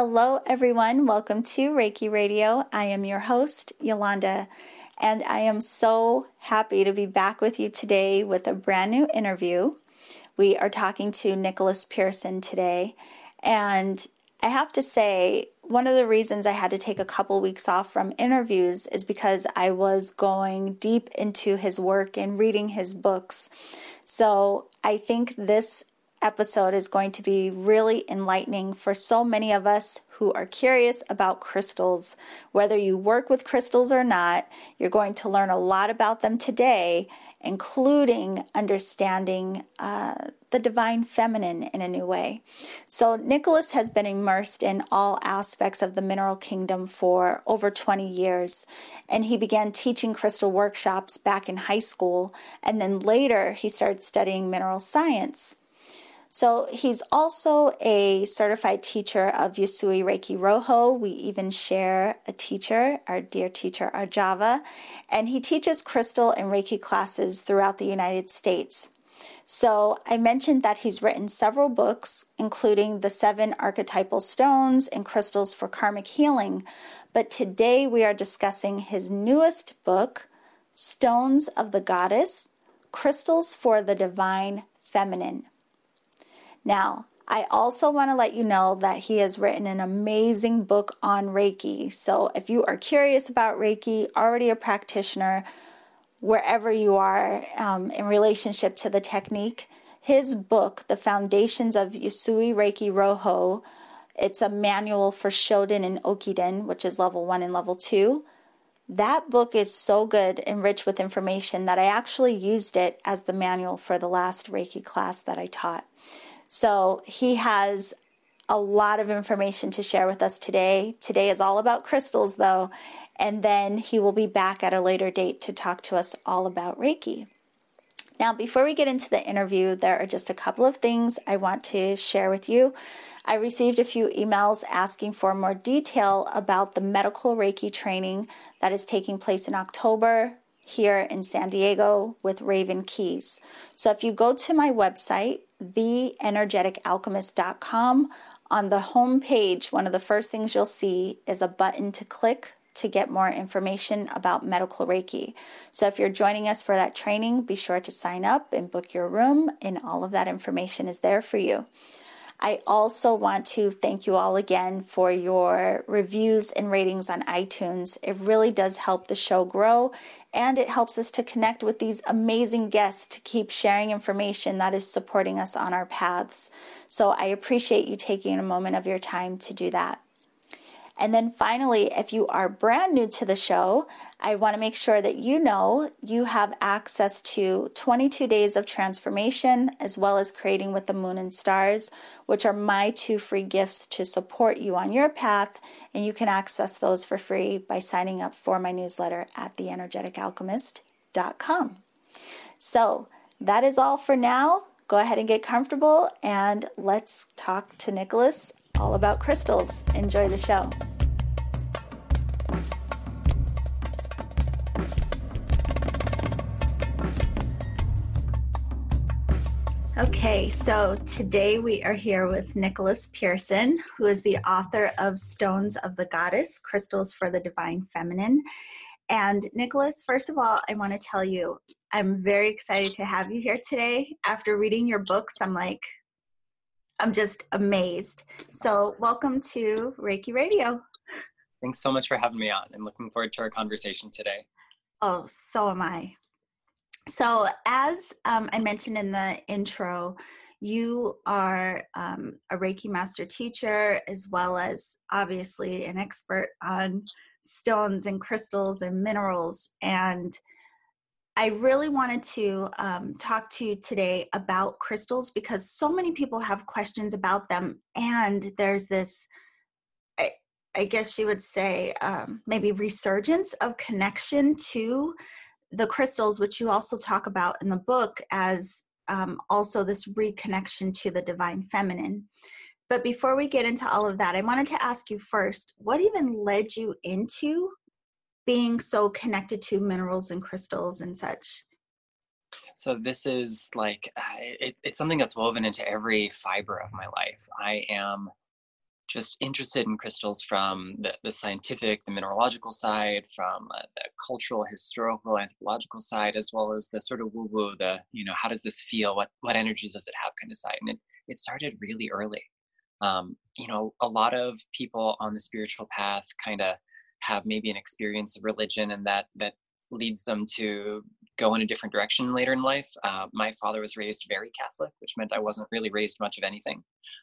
Hello, everyone. Welcome to Reiki Radio. I am your host, Yolanda, and I am so happy to be back with you today with a brand new interview. We are talking to Nicholas Pearson today, and I have to say, one of the reasons I had to take a couple weeks off from interviews is because I was going deep into his work and reading his books. So I think this episode is going to be really enlightening for so many of us who are curious about crystals. Whether you work with crystals or not, you're going to learn a lot about them today, including understanding uh, the divine feminine in a new way. So, Nicholas has been immersed in all aspects of the mineral kingdom for over 20 years, and he began teaching crystal workshops back in high school, and then later he started studying mineral science. So he's also a certified teacher of Usui Reiki Ryoho. We even share a teacher, our dear teacher Arjava, and he teaches crystal and Reiki classes throughout the United States. So I mentioned that he's written several books, including The Seven Archetypal Stones and Crystals for Karmic Healing. But today we are discussing his newest book, Stones of the Goddess Crystals for the Divine Feminine. Now, I also want to let you know that he has written an amazing book on Reiki. So if you are curious about Reiki, already a practitioner, wherever you are um, in relationship to the technique, his book, The Foundations of Usui Reiki Ryoho, it's a manual for Shoden and Okuden, which is level one and level two. That book is so good and rich with information that I actually used it as the manual for the last Reiki class that I taught. So he has a lot of information to share with us today. Today is all about crystals, though, and then he will be back at a later date to talk to us all about Reiki. Now, before we get into the interview, there are just a couple of things I want to share with you. I received a few emails asking for more detail about the medical Reiki training that is taking place in October here in San Diego with Raven Keyes. So if you go to my website, theenergeticalchemist.com. On the home page, one of the first things you'll see is a button to click to get more information about medical Reiki. So if you're joining us for that training, be sure to sign up and book your room, and all of that information is there for you. I also want to thank you all again for your reviews and ratings on iTunes. It really does help the show grow and it helps us to connect with these amazing guests to keep sharing information that is supporting us on our paths. So I appreciate you taking a moment of your time to do that. And then finally, if you are brand new to the show, I want to make sure that you know you have access to 22 days of transformation as well as creating with the moon and stars, which are my two free gifts to support you on your path. And you can access those for free by signing up for my newsletter at theenergeticalchemist.com. So that is all for now. Go ahead and get comfortable and let's talk to Nicholas all about crystals. Enjoy the show. Okay, so today we are here with Nicholas Pearson, who is the author of Stones of the Goddess Crystals for the Divine Feminine. And Nicholas, first of all, I want to tell you, I'm very excited to have you here today. After reading your books, I'm like, I'm just amazed. So, welcome to Reiki Radio. Thanks so much for having me on. I'm looking forward to our conversation today. Oh, so am I. So, as um, I mentioned in the intro, you are um, a Reiki master teacher as well as obviously an expert on stones and crystals and minerals. And I really wanted to um, talk to you today about crystals because so many people have questions about them, and there's this, I, I guess you would say, um, maybe resurgence of connection to the crystals, which you also talk about in the book as um, also this reconnection to the divine feminine. But before we get into all of that, I wanted to ask you first what even led you into being so connected to minerals and crystals and such? So this is like uh, it, it's something that's woven into every fiber of my life. I am just interested in crystals from the, the scientific, the mineralogical side, from uh, the cultural, historical, anthropological side, as well as the sort of woo-woo, the you know, how does this feel? What what energies does it have? Kind of side. And it it started really early. Um, you know, a lot of people on the spiritual path kind of have maybe an experience of religion, and that that leads them to go in a different direction later in life. Uh, my father was raised very Catholic, which meant I wasn't really raised much of anything.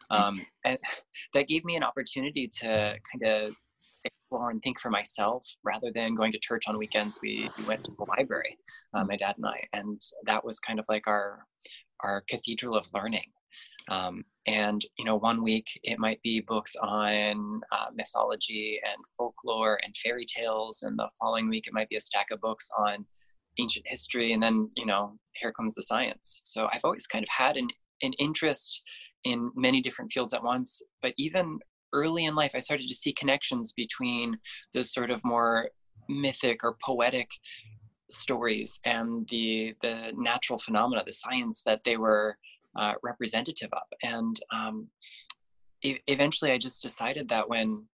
Um, and that gave me an opportunity to kind of explore and think for myself rather than going to church on weekends. We, we went to the library, uh, my dad and I, and that was kind of like our our cathedral of learning. Um, and you know, one week it might be books on uh, mythology and folklore and fairy tales, and the following week it might be a stack of books on ancient history, and then you know, here comes the science. So I've always kind of had an an interest in many different fields at once. But even early in life, I started to see connections between the sort of more mythic or poetic stories and the the natural phenomena, the science that they were uh, representative of. And um, e- eventually, I just decided that when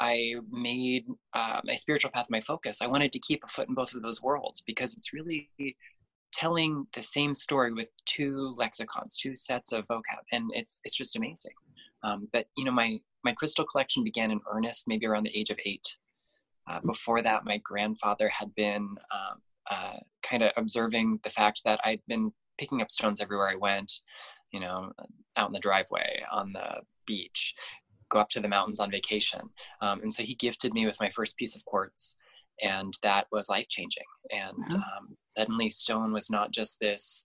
I made uh, my spiritual path my focus, I wanted to keep a foot in both of those worlds because it's really telling the same story with two lexicons, two sets of vocab, and it's it's just amazing. Um, but you know, my my crystal collection began in earnest maybe around the age of eight. Uh, before that, my grandfather had been um, uh, kind of observing the fact that I'd been picking up stones everywhere I went, you know, out in the driveway, on the beach, go up to the mountains on vacation. Um, and so he gifted me with my first piece of quartz, and that was life changing. And uh-huh. um, suddenly, stone was not just this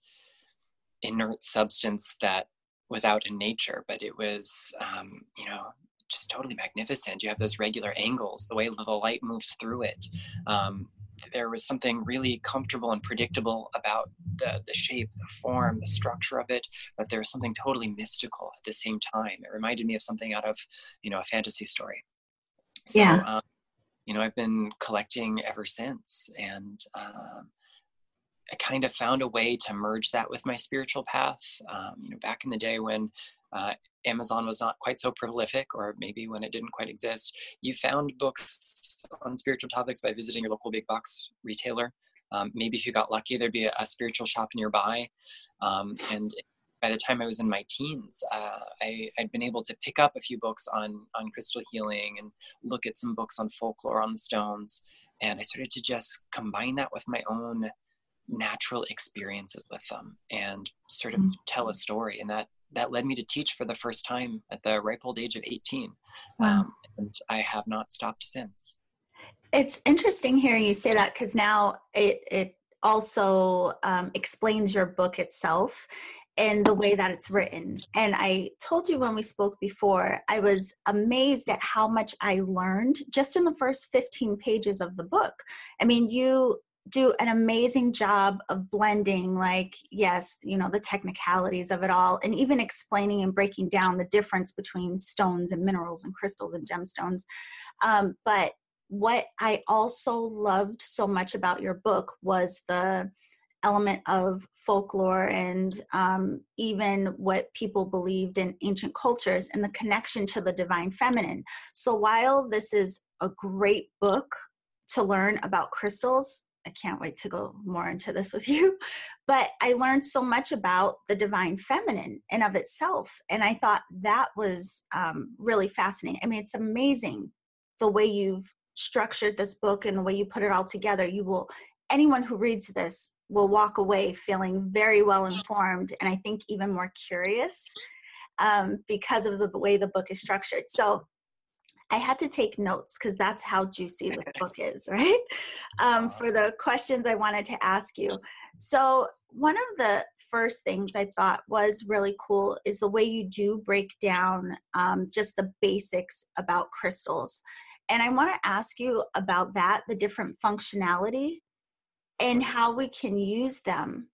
inert substance that was out in nature, but it was, um, you know, just totally magnificent. You have those regular angles, the way the light moves through it. Um, there was something really comfortable and predictable about the, the shape, the form, the structure of it, but there was something totally mystical at the same time. It reminded me of something out of, you know, a fantasy story. So, yeah. Um, you know, I've been collecting ever since, and um, I kind of found a way to merge that with my spiritual path. Um, you know, back in the day when uh, Amazon was not quite so prolific, or maybe when it didn't quite exist, you found books on spiritual topics by visiting your local big box retailer. Um, maybe if you got lucky, there'd be a, a spiritual shop nearby. Um, and by the time I was in my teens, uh, I, had been able to pick up a few books on on crystal healing and look at some books on folklore on the stones. And I started to just combine that with my own natural experiences with them and sort of mm-hmm. tell a story. And that that led me to teach for the first time at the ripe old age of 18. Wow. Um, and I have not stopped since. It's interesting hearing you say that because now it, it also um, explains your book itself and the way that it's written. And I told you when we spoke before, I was amazed at how much I learned just in the first 15 pages of the book. I mean, you do an amazing job of blending like yes you know the technicalities of it all and even explaining and breaking down the difference between stones and minerals and crystals and gemstones. Um, but what i also loved so much about your book was the element of folklore and um, even what people believed in ancient cultures and the connection to the divine feminine. So while this is a great book to learn about crystals I can't wait to go more into this with you. But I learned so much about the divine feminine and of itself. And I thought that was um, really fascinating. I mean, it's amazing the way you've structured this book and the way you put it all together. You will, anyone who reads this will walk away feeling very well informed and I think even more curious um, because of the way the book is structured. So I had to take notes because that's how juicy this book is, right? Um, for the questions I wanted to ask you. So, one of the first things I thought was really cool is the way you do break down um, just the basics about crystals. And I want to ask you about that the different functionality and how we can use them.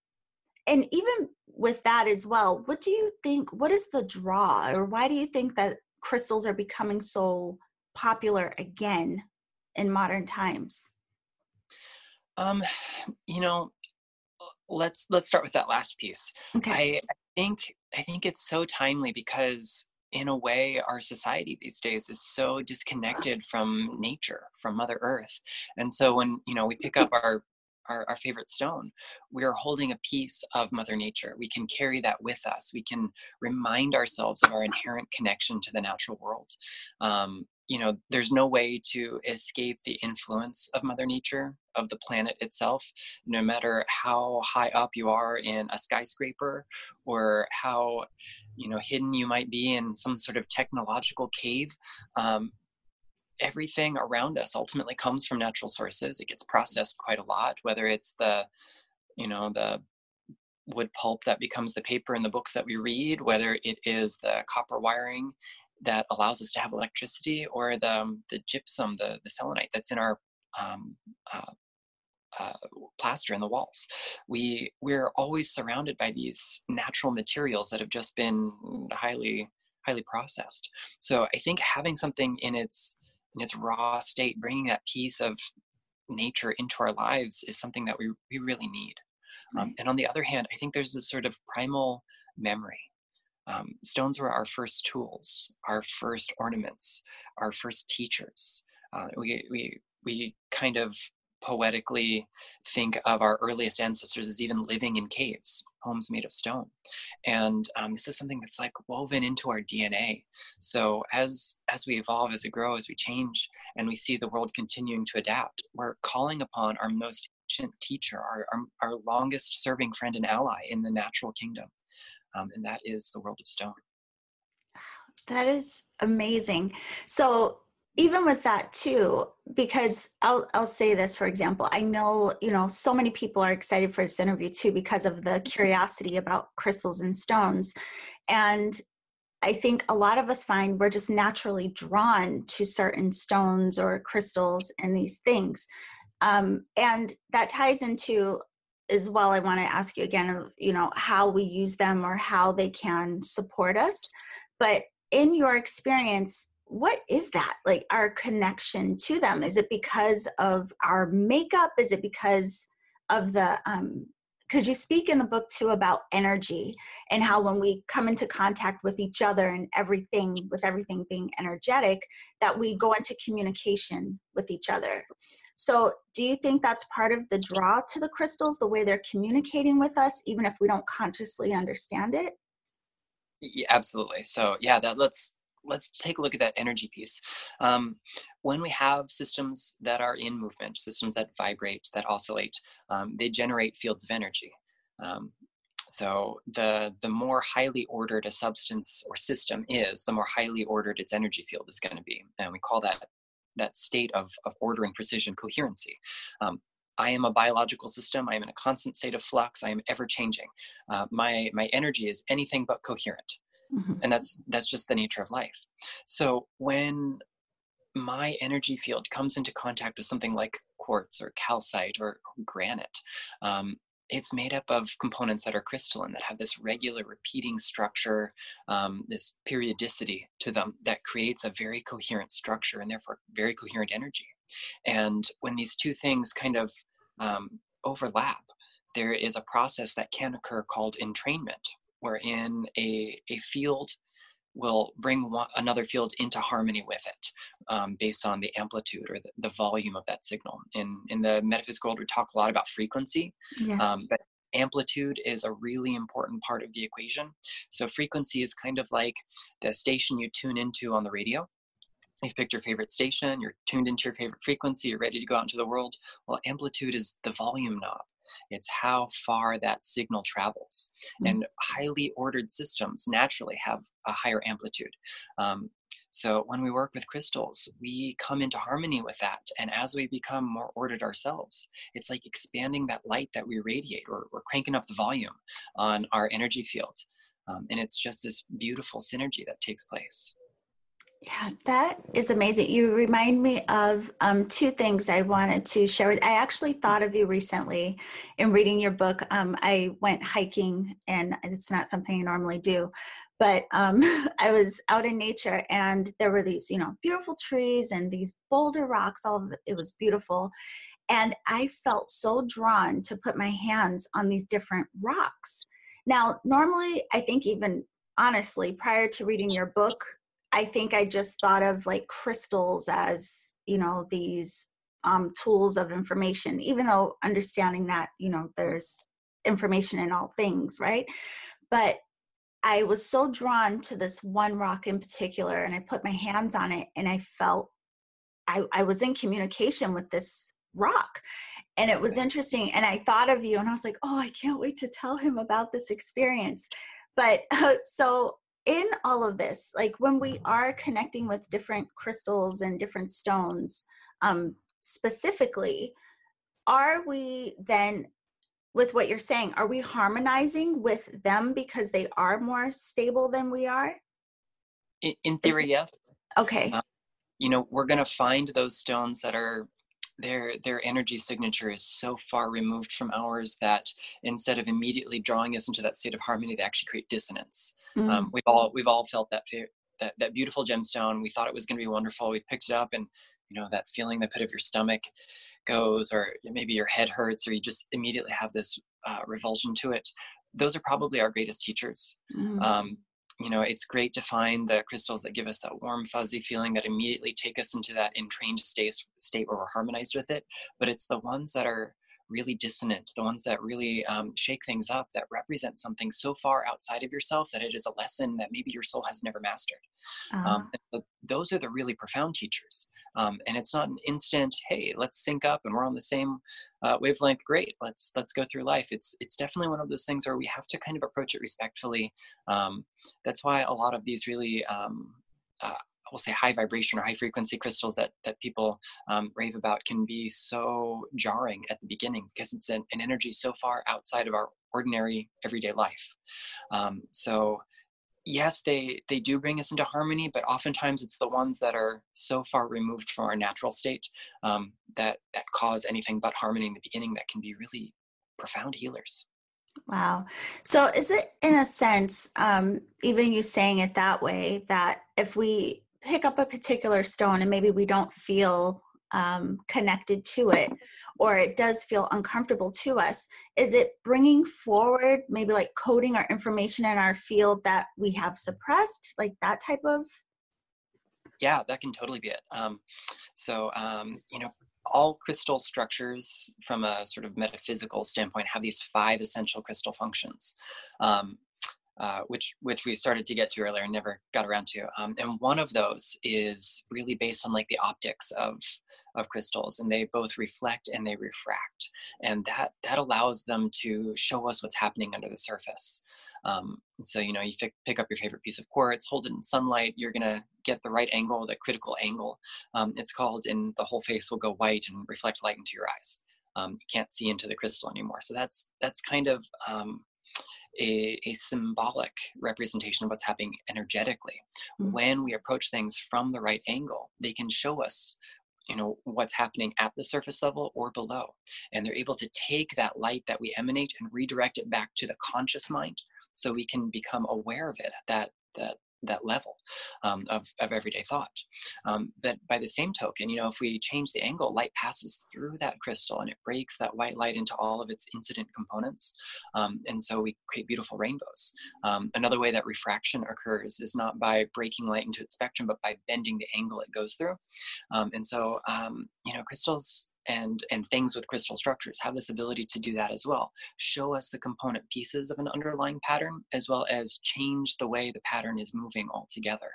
And even with that as well, what do you think? What is the draw, or why do you think that crystals are becoming so popular again in modern times? Um, you know, let's let's start with that last piece. Okay. I, I think I think it's so timely because in a way, our society these days is so disconnected from nature, from Mother Earth. And so when, you know, we pick up our our, our, favorite stone, we are holding a piece of Mother Nature. We can carry that with us. We can remind ourselves of our inherent connection to the natural world. Um, you know, there's no way to escape the influence of Mother Nature, of the planet itself, no matter how high up you are in a skyscraper or how, you know, hidden you might be in some sort of technological cave. Um, everything around us ultimately comes from natural sources. It gets processed quite a lot, whether it's the, you know, the wood pulp that becomes the paper in the books that we read, whether it is the copper wiring that allows us to have electricity or the, the gypsum, the, the selenite that's in our um, uh, uh, plaster in the walls. We, we're always surrounded by these natural materials that have just been highly, highly processed. So I think having something in its, in its raw state, bringing that piece of nature into our lives is something that we, we really need. Um, and on the other hand, I think there's this sort of primal memory um, stones were our first tools, our first ornaments, our first teachers. Uh, we, we, we kind of poetically think of our earliest ancestors as even living in caves, homes made of stone. And um, this is something that's like woven into our DNA. So as as we evolve, as we grow, as we change, and we see the world continuing to adapt, we're calling upon our most ancient teacher, our, our, our longest serving friend and ally in the natural kingdom um, and that is the world of stone. That is amazing. So even with that too, because I'll I'll say this for example, I know you know so many people are excited for this interview too because of the curiosity about crystals and stones, and I think a lot of us find we're just naturally drawn to certain stones or crystals and these things. Um, and that ties into as well i want to ask you again you know how we use them or how they can support us. But in your experience what is that like our connection to them is it because of our makeup is it because of the um because you speak in the book too about energy and how when we come into contact with each other and everything with everything being energetic that we go into communication with each other so, do you think that's part of the draw to the crystals, the way they're communicating with us, even if we don't consciously understand it? Yeah, absolutely. So, yeah, that let's let's take a look at that energy piece. Um, when we have systems that are in movement, systems that vibrate, that oscillate, um, they generate fields of energy. Um, so the the more highly ordered a substance or system is, the more highly ordered its energy field is going to be, and we call that that state of, of order and precision coherency. Um, I am a biological system. I am in a constant state of flux. I am ever changing. Uh, my my energy is anything but coherent, mm-hmm. and that's that's just the nature of life. So when my energy field comes into contact with something like quartz or calcite or granite, um, it's made up of components that are crystalline that have this regular repeating structure um, this periodicity to them that creates a very coherent structure and therefore very coherent energy and when these two things kind of um, overlap there is a process that can occur called entrainment wherein a, a field will bring one, another field into harmony with it um, based on the amplitude or the, the, volume of that signal. In, in the metaphysical world, we talk a lot about frequency, yes. um, but amplitude is a really important part of the equation. So frequency is kind of like the station you tune into on the radio. You've picked your favorite station, you're tuned into your favorite frequency, you're ready to go out into the world. Well, amplitude is the volume knob. It's how far that signal travels. Mm-hmm. And highly ordered systems naturally have a higher amplitude. Um, so when we work with crystals, we come into harmony with that. And as we become more ordered ourselves, it's like expanding that light that we radiate or, we're cranking up the volume on our energy field. Um, and it's just this beautiful synergy that takes place. Yeah, that is amazing. You remind me of um, two things I wanted to share. I actually thought of you recently in reading your book. Um, I went hiking, and it's not something I normally do, but um, I was out in nature, and there were these, you know, beautiful trees and these boulder rocks. All of it, it was beautiful, and I felt so drawn to put my hands on these different rocks. Now, normally, I think even honestly, prior to reading your book, I think I just thought of like crystals as, you know, these um, tools of information, even though understanding that, you know, there's information in all things, right? But I was so drawn to this one rock in particular, and I put my hands on it, and I felt I, I was in communication with this rock. And it was interesting. And I thought of you, and I was like, oh, I can't wait to tell him about this experience. But uh, so, in all of this, like when we are connecting with different crystals and different stones, um, specifically, are we then with what you're saying, are we harmonizing with them because they are more stable than we are? In, in theory, yes. Okay. Uh, you know, we're going to find those stones that are their their energy signature is so far removed from ours that instead of immediately drawing us into that state of harmony, they actually create dissonance. Um, mm. Um, we've all we've all felt that that that beautiful gemstone. We thought it was going to be wonderful. We picked it up and you know that feeling the pit of your stomach goes or maybe your head hurts or you just immediately have this uh, revulsion to it those are probably our greatest teachers mm. um, you know it's great to find the crystals that give us that warm fuzzy feeling that immediately take us into that entrained state state where we're harmonized with it. But it's the ones that are really dissonant the ones that really um, shake things up that represent something so far outside of yourself that it is a lesson that maybe your soul has never mastered. Uh-huh. um, so those are the really profound teachers um, and it's not an instant hey let's sync up and we're on the same uh, wavelength great let's let's go through life. It's it's definitely one of those things where we have to kind of approach it respectfully. Um, that's why a lot of these really um, uh, we'll say high vibration or high frequency crystals that that people um, rave about can be so jarring at the beginning because it's an, an energy so far outside of our ordinary everyday life. Um, so yes they they do bring us into harmony but oftentimes it's the ones that are so far removed from our natural state um, that that cause anything but harmony in the beginning that can be really profound healers. Wow. So is it in a sense um, even you saying it that way that if we pick up a particular stone and maybe we don't feel um, connected to it or it does feel uncomfortable to us is it bringing forward maybe like coding our information in our field that we have suppressed like that type of? Yeah that can totally be it. Um, so um, you know all crystal structures from a sort of metaphysical standpoint have these five essential crystal functions. Um, uh, which which we started to get to earlier and never got around to. Um, and one of those is really based on like the optics of of crystals, and they both reflect and they refract, and that that allows them to show us what's happening under the surface. Um, so you know, you pick, pick up your favorite piece of quartz, hold it in sunlight, you're gonna get the right angle, the critical angle. Um, it's called, and the whole face will go white and reflect light into your eyes. Um, you can't see into the crystal anymore. So that's that's kind of um, a, a symbolic representation of what's happening energetically. Mm-hmm. When we approach things from the right angle, they can show us you know what's happening at the surface level or below and they're able to take that light that we emanate and redirect it back to the conscious mind so we can become aware of it that that that level um, of, of everyday thought. Um, but by the same token, you know, if we change the angle, light passes through that crystal and it breaks that white light into all of its incident components. Um, and so we create beautiful rainbows. Um, another way that refraction occurs is not by breaking light into its spectrum, but by bending the angle it goes through. Um, and so, um, you know, crystals and and things with crystal structures have this ability to do that as well. Show us the component pieces of an underlying pattern as well as change the way the pattern is moving altogether.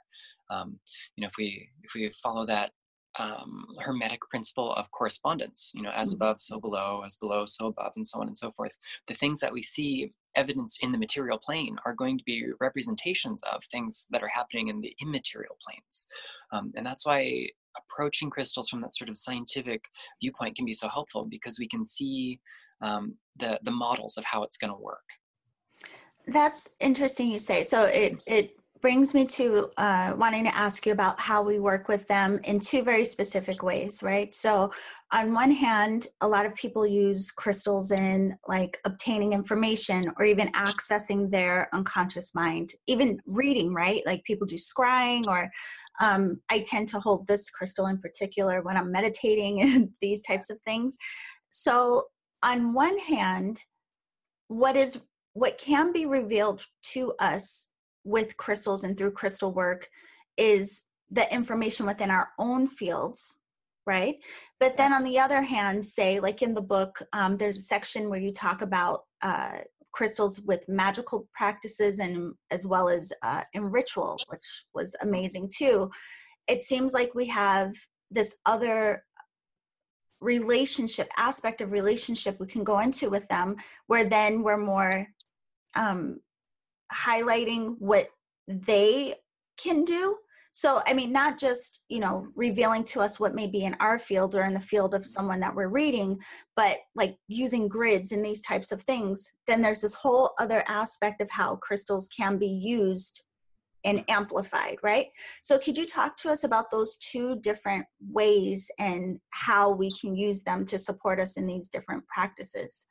Um, you know if we if we follow that um, hermetic principle of correspondence you know as mm-hmm. above so below as below so above and so on and so forth the things that we see evidence in the material plane are going to be representations of things that are happening in the immaterial planes. Um, and that's why approaching crystals from that sort of scientific viewpoint can be so helpful because we can see um, the the models of how it's going to work. That's interesting you say. So it it brings me to uh, wanting to ask you about how we work with them in two very specific ways, right? So, on one hand, a lot of people use crystals in like obtaining information or even accessing their unconscious mind, even reading, right? Like people do scrying or um, I tend to hold this crystal in particular when I'm meditating and these types of things. So, on one hand, what is what can be revealed to us with crystals and through crystal work is the information within our own fields right but then on the other hand say like in the book um, there's a section where you talk about uh, crystals with magical practices and as well as uh, in ritual which was amazing too. It seems like we have this other relationship aspect of relationship we can go into with them where then we're more um, highlighting what they can do so i mean not just you know revealing to us what may be in our field or in the field of someone that we're reading but like using grids and these types of things then there's this whole other aspect of how crystals can be used and amplified, right? So, could you talk to us about those two different ways and how we can use them to support us in these different practices?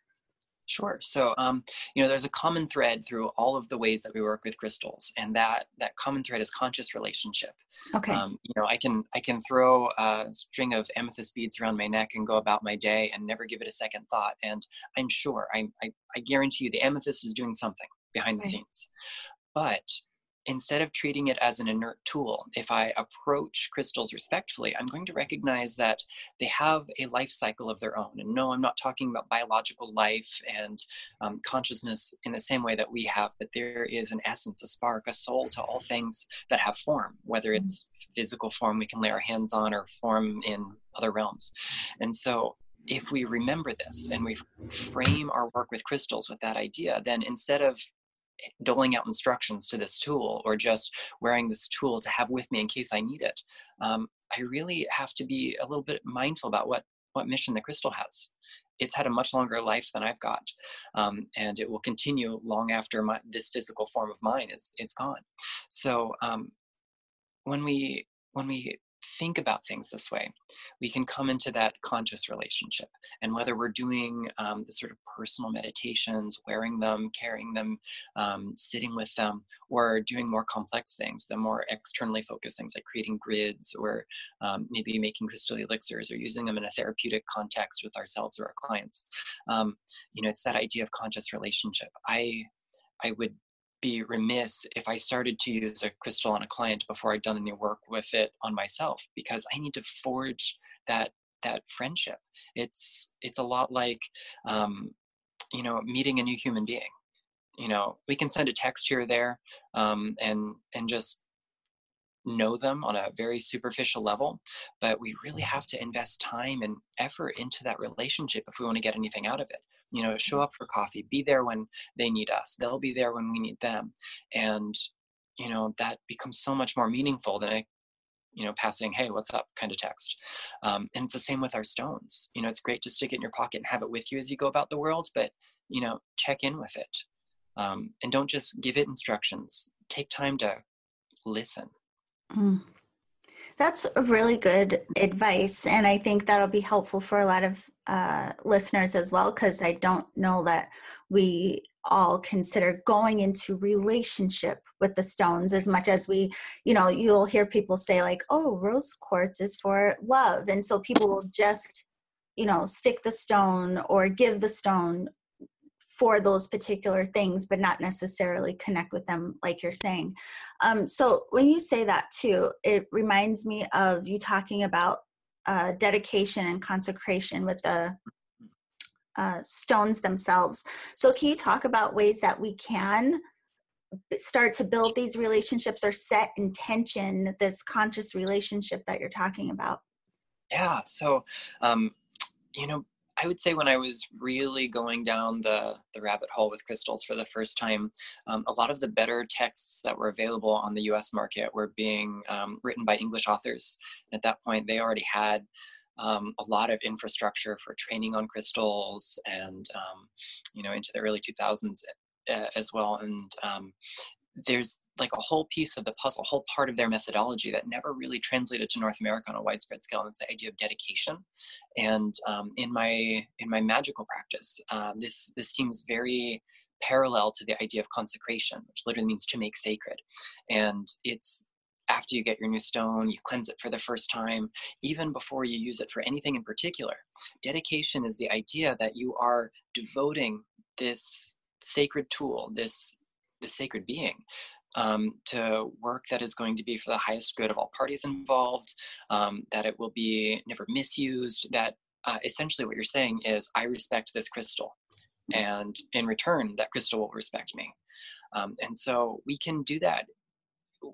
Sure. So, um, you know, there's a common thread through all of the ways that we work with crystals, and that that common thread is conscious relationship. Okay. Um, you know, I can I can throw a string of amethyst beads around my neck and go about my day and never give it a second thought, and I'm sure I I, I guarantee you the amethyst is doing something behind the scenes, but instead of treating it as an inert tool, if I approach crystals respectfully, I'm going to recognize that they have a life cycle of their own. And no, I'm not talking about biological life and um, consciousness in the same way that we have, but there is an essence, a spark, a soul to all things that have form, whether mm-hmm. it's physical form we can lay our hands on or form in other realms. And so if we remember this and we frame our work with crystals with that idea, then instead of doling out instructions to this tool or just wearing this tool to have with me in case I need it. Um, I really have to be a little bit mindful about what what mission the crystal has. It's had a much longer life than I've got, um, and it will continue long after my, this physical form of mine is is gone. So um, when we when we think about things this way, we can come into that conscious relationship. And whether we're doing um, the sort of personal meditations, wearing them, carrying them, um, sitting with them, or doing more complex things, the more externally focused things like creating grids or um, maybe making crystal elixirs or using them in a therapeutic context with ourselves or our clients. Um, you know, it's that idea of conscious relationship. I I would be remiss if I started to use a crystal on a client before I'd done any work with it on myself because I need to forge that that friendship. It's it's a lot like um, you know meeting a new human being. You know, we can send a text here or there um, and and just know them on a very superficial level, but we really have to invest time and effort into that relationship if we want to get anything out of it you know show up for coffee be there when they need us they'll be there when we need them. And you know that becomes so much more meaningful than a you know passing hey what's up? kind of text. Um, and it's the same with our stones. You know it's great to stick it in your pocket and have it with you as you go about the world but you know check in with it. Um, and don't just give it instructions. Take time to listen. Mm. That's really good advice. And I think that'll be helpful for a lot of uh, listeners as well, because I don't know that we all consider going into relationship with the stones as much as we you know you'll hear people say like oh rose quartz is for love and so people will just you know stick the stone or give the stone for those particular things, but not necessarily connect with them, like you're saying. Um, so when you say that too, it reminds me of you talking about uh, dedication and consecration with the uh, stones themselves. So can you talk about ways that we can start to build these relationships or set intention, this conscious relationship that you're talking about? Yeah. So, um, you know, I would say when I was really going down the, the rabbit hole with crystals for the first time, um, a lot of the better texts that were available on the US market were being um, written by English authors. at that point, they already had um, a lot of infrastructure for training on crystals and, um, you know, into the early 2000s uh, as well. And um, there's like a whole piece of the puzzle, a whole part of their methodology that never really translated to North America on a widespread scale, and it's the idea of dedication. And um, in my in my magical practice, uh, this this seems very parallel to the idea of consecration, which literally means to make sacred. And it's after you get your new stone, you cleanse it for the first time, even before you use it for anything in particular. Dedication is the idea that you are devoting this sacred tool, this the sacred being um, to work that is going to be for the highest good of all parties involved, um, that it will be never misused, that uh, essentially what you're saying is, I respect this crystal. And in return, that crystal will respect me. Um, and so we can do that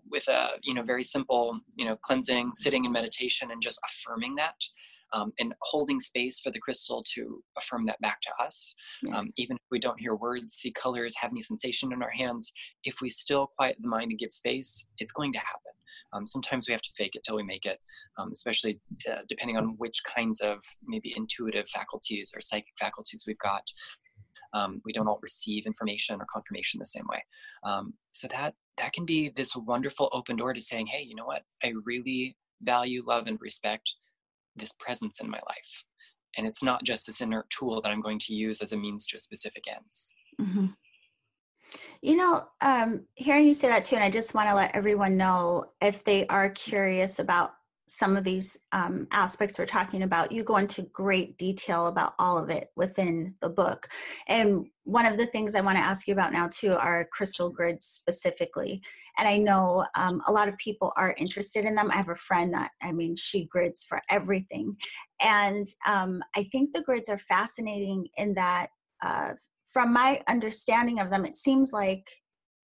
with a you know very simple you know cleansing sitting in meditation and just affirming that um, and holding space for the crystal to affirm that back to us. Yes. Um, even if we don't hear words, see colors, have any sensation in our hands, if we still quiet the mind and give space, it's going to happen. Um, sometimes we have to fake it till we make it, um, especially uh, depending on which kinds of maybe intuitive faculties or psychic faculties we've got. Um, we don't all receive information or confirmation the same way. Um, so that that can be this wonderful open door to saying, hey, you know what? I really value, love, and respect this presence in my life. And it's not just this inert tool that I'm going to use as a means to a specific ends. Mm-hmm. You know, um, hearing you say that too, and I just want to let everyone know if they are curious about some of these um, aspects we're talking about, you go into great detail about all of it within the book. And one of the things I want to ask you about now, too, are crystal grids specifically. And I know um, a lot of people are interested in them. I have a friend that, I mean, she grids for everything. And um, I think the grids are fascinating in that, uh, from my understanding of them, it seems like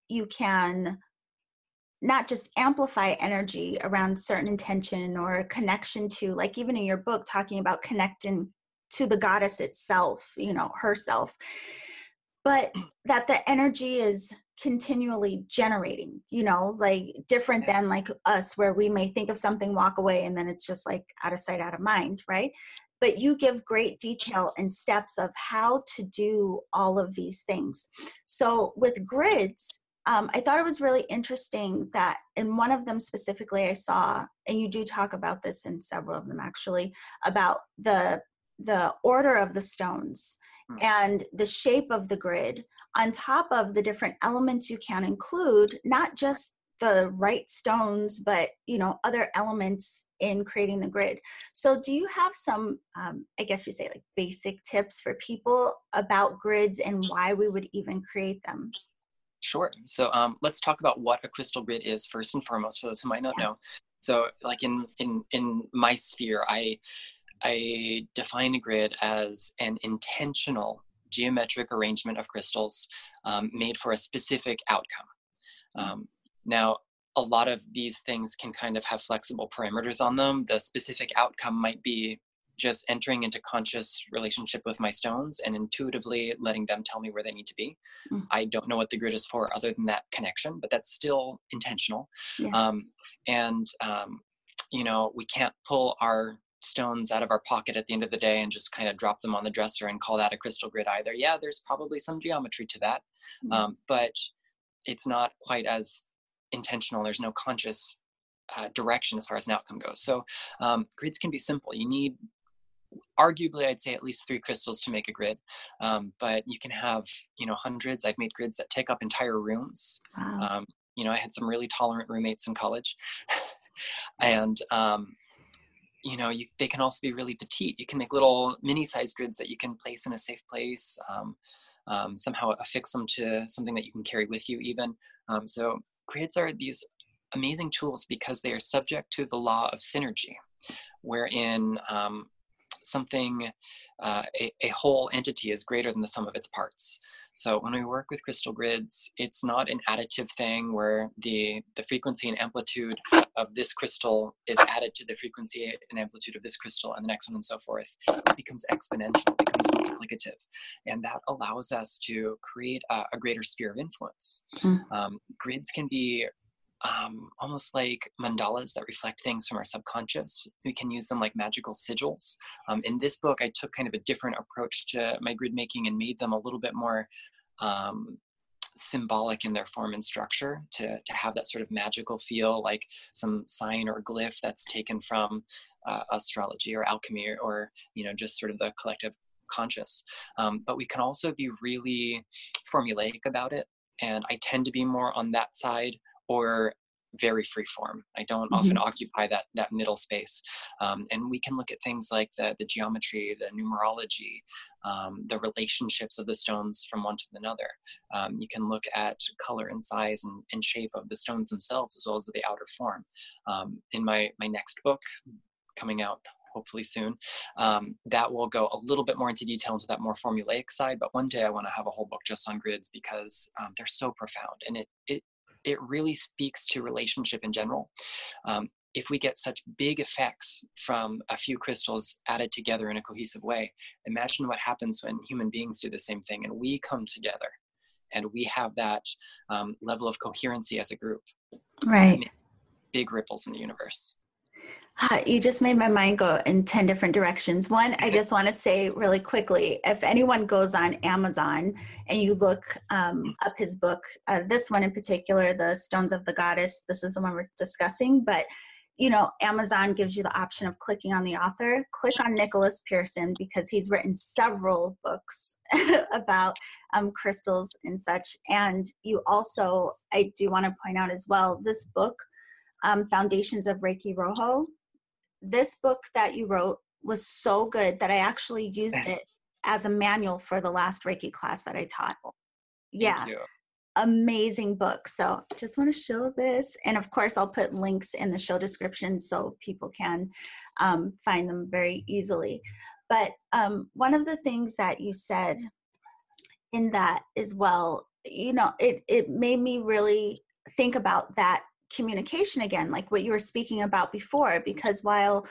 you can not just amplify energy around certain intention or connection to like even in your book talking about connecting to the goddess itself you know herself but that the energy is continually generating you know like different than like us where we may think of something walk away and then it's just like out of sight out of mind right? But you give great detail and steps of how to do all of these things. So with grids um, I thought it was really interesting that in one of them specifically I saw, and you do talk about this in several of them actually, about the the order of the stones mm. and the shape of the grid on top of the different elements you can include, not just the right stones, but you know other elements in creating the grid. So, do you have some, um, I guess you say, like basic tips for people about grids and why we would even create them? Sure. So um, let's talk about what a crystal grid is first and foremost for those who might not know. So, like in in in my sphere, I I define a grid as an intentional geometric arrangement of crystals um, made for a specific outcome. Hmm. Um, now, a lot of these things can kind of have flexible parameters on them. The specific outcome might be just entering into conscious relationship with my stones and intuitively letting them tell me where they need to be. Mm. I don't know what the grid is for other than that connection, but that's still intentional. Yes. Um, and, um, you know, we can't pull our stones out of our pocket at the end of the day and just kind of drop them on the dresser and call that a crystal grid either. Yeah, there's probably some geometry to that, um, but it's not quite as intentional. There's no conscious uh, direction as far as an outcome goes. So um, grids can be simple. You need arguably i'd say at least three crystals to make a grid um, but you can have you know hundreds. I've made grids that take up entire rooms. Wow. um, you know i had some really tolerant roommates in college. And um, you know you, they can also be really petite. You can make little mini size grids that you can place in a safe place um, um, somehow affix them to something that you can carry with you even. Um, so grids are these amazing tools because they are subject to the law of synergy wherein um, something, uh, a, a whole entity is greater than the sum of its parts. So when we work with crystal grids, it's not an additive thing where the, the frequency and amplitude of this crystal is added to the frequency and amplitude of this crystal and the next one and so forth. It becomes exponential, it becomes multiplicative. And that allows us to create a, a greater sphere of influence. Mm. Um, grids can be um, almost like mandalas that reflect things from our subconscious. We can use them like magical sigils. Um, in this book, I took kind of a different approach to my grid making and made them a little bit more um, symbolic in their form and structure to, to have that sort of magical feel, like some sign or glyph that's taken from uh, astrology or alchemy or, or, you know, just sort of the collective conscious. Um, but we can also be really formulaic about it. And I tend to be more on that side or very free form. I don't mm-hmm. often occupy that that middle space. Um, and we can look at things like the the geometry, the numerology, um, the relationships of the stones from one to another. Um, you can look at color and size and, and, shape of the stones themselves as well as the outer form. Um, in my my next book, coming out hopefully soon. Um, that will go a little bit more into detail into that more formulaic side. But one day I want to have a whole book just on grids because um, they're so profound and it it it really speaks to relationship in general. Um, if we get such big effects from a few crystals added together in a cohesive way, imagine what happens when human beings do the same thing and we come together and we have that um, level of coherency as a group. Right. Big ripples in the universe. You just made my mind go in 10 different directions. One, I just want to say really quickly if anyone goes on Amazon and you look um, up his book, uh, this one in particular, The Stones of the Goddess, this is the one we're discussing, but you know, Amazon gives you the option of clicking on the author. Click on Nicholas Pearson because he's written several books about um, crystals and such. And you also, I do want to point out as well, this book, um, Foundations of Reiki Ryoho, this book that you wrote was so good that I actually used it as a manual for the last Reiki class that I taught. Yeah. Amazing book. So just want to show this. And of course, I'll put links in the show description so people can um, find them very easily. But um, one of the things that you said in that as well, you know, it, it made me really think about that communication again, like what you were speaking about before, because while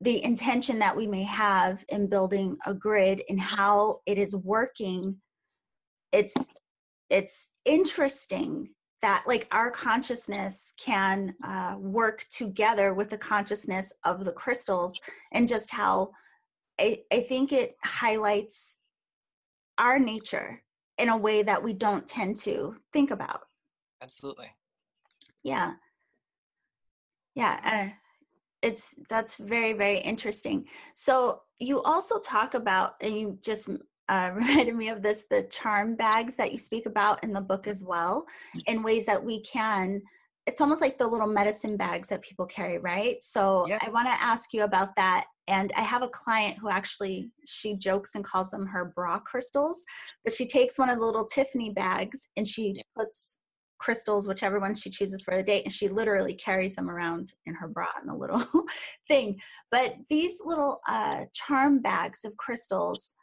the intention that we may have in building a grid and how it is working, it's it's interesting that like our consciousness can uh, work together with the consciousness of the crystals and just how I, I think it highlights our nature in a way that we don't tend to think about. Absolutely yeah yeah uh, it's that's very very interesting so you also talk about and you just uh, reminded me of this the charm bags that you speak about in the book as well mm. in ways that we can it's almost like the little medicine bags that people carry right so yeah. i want to ask you about that and i have a client who actually she jokes and calls them her bra crystals but she takes one of the little tiffany bags and she yeah. puts crystals, whichever one she chooses for the day, and she literally carries them around in her bra in the little thing. But these little uh, charm bags of crystals,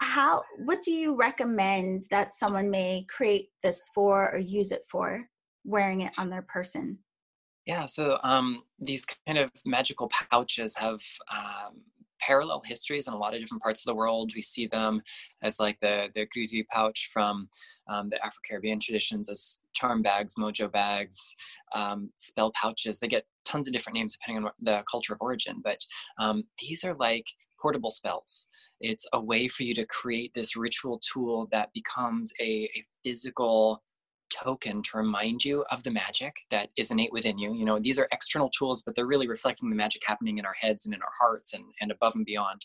how what do you recommend that someone may create this for or use it for, wearing it on their person? Yeah, so um, these kind of magical pouches have um, parallel histories in a lot of different parts of the world. We see them as like the the gris-gris pouch from um, the Afro-Caribbean traditions as charm bags, mojo bags, um, spell pouches. They get tons of different names depending on the culture of origin, but um, these are like portable spells. It's a way for you to create this ritual tool that becomes a, a physical token to remind you of the magic that is innate within you. You know, these are external tools, but they're really reflecting the magic happening in our heads and in our hearts and, and above and beyond.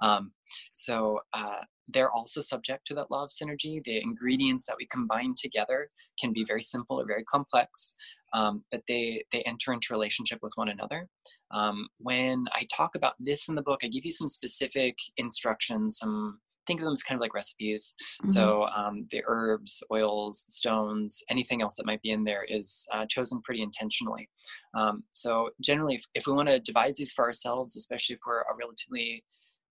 Um, so uh, they're also subject to that law of synergy. The ingredients that we combine together can be very simple or very complex. Um, but they they enter into relationship with one another. Um, when I talk about this in the book, I give you some specific instructions, some think of them as kind of like recipes. Mm-hmm. So um, the herbs, oils, the stones, anything else that might be in there is uh, chosen pretty intentionally. Um, so generally, if, if we want to devise these for ourselves, especially if we're a relatively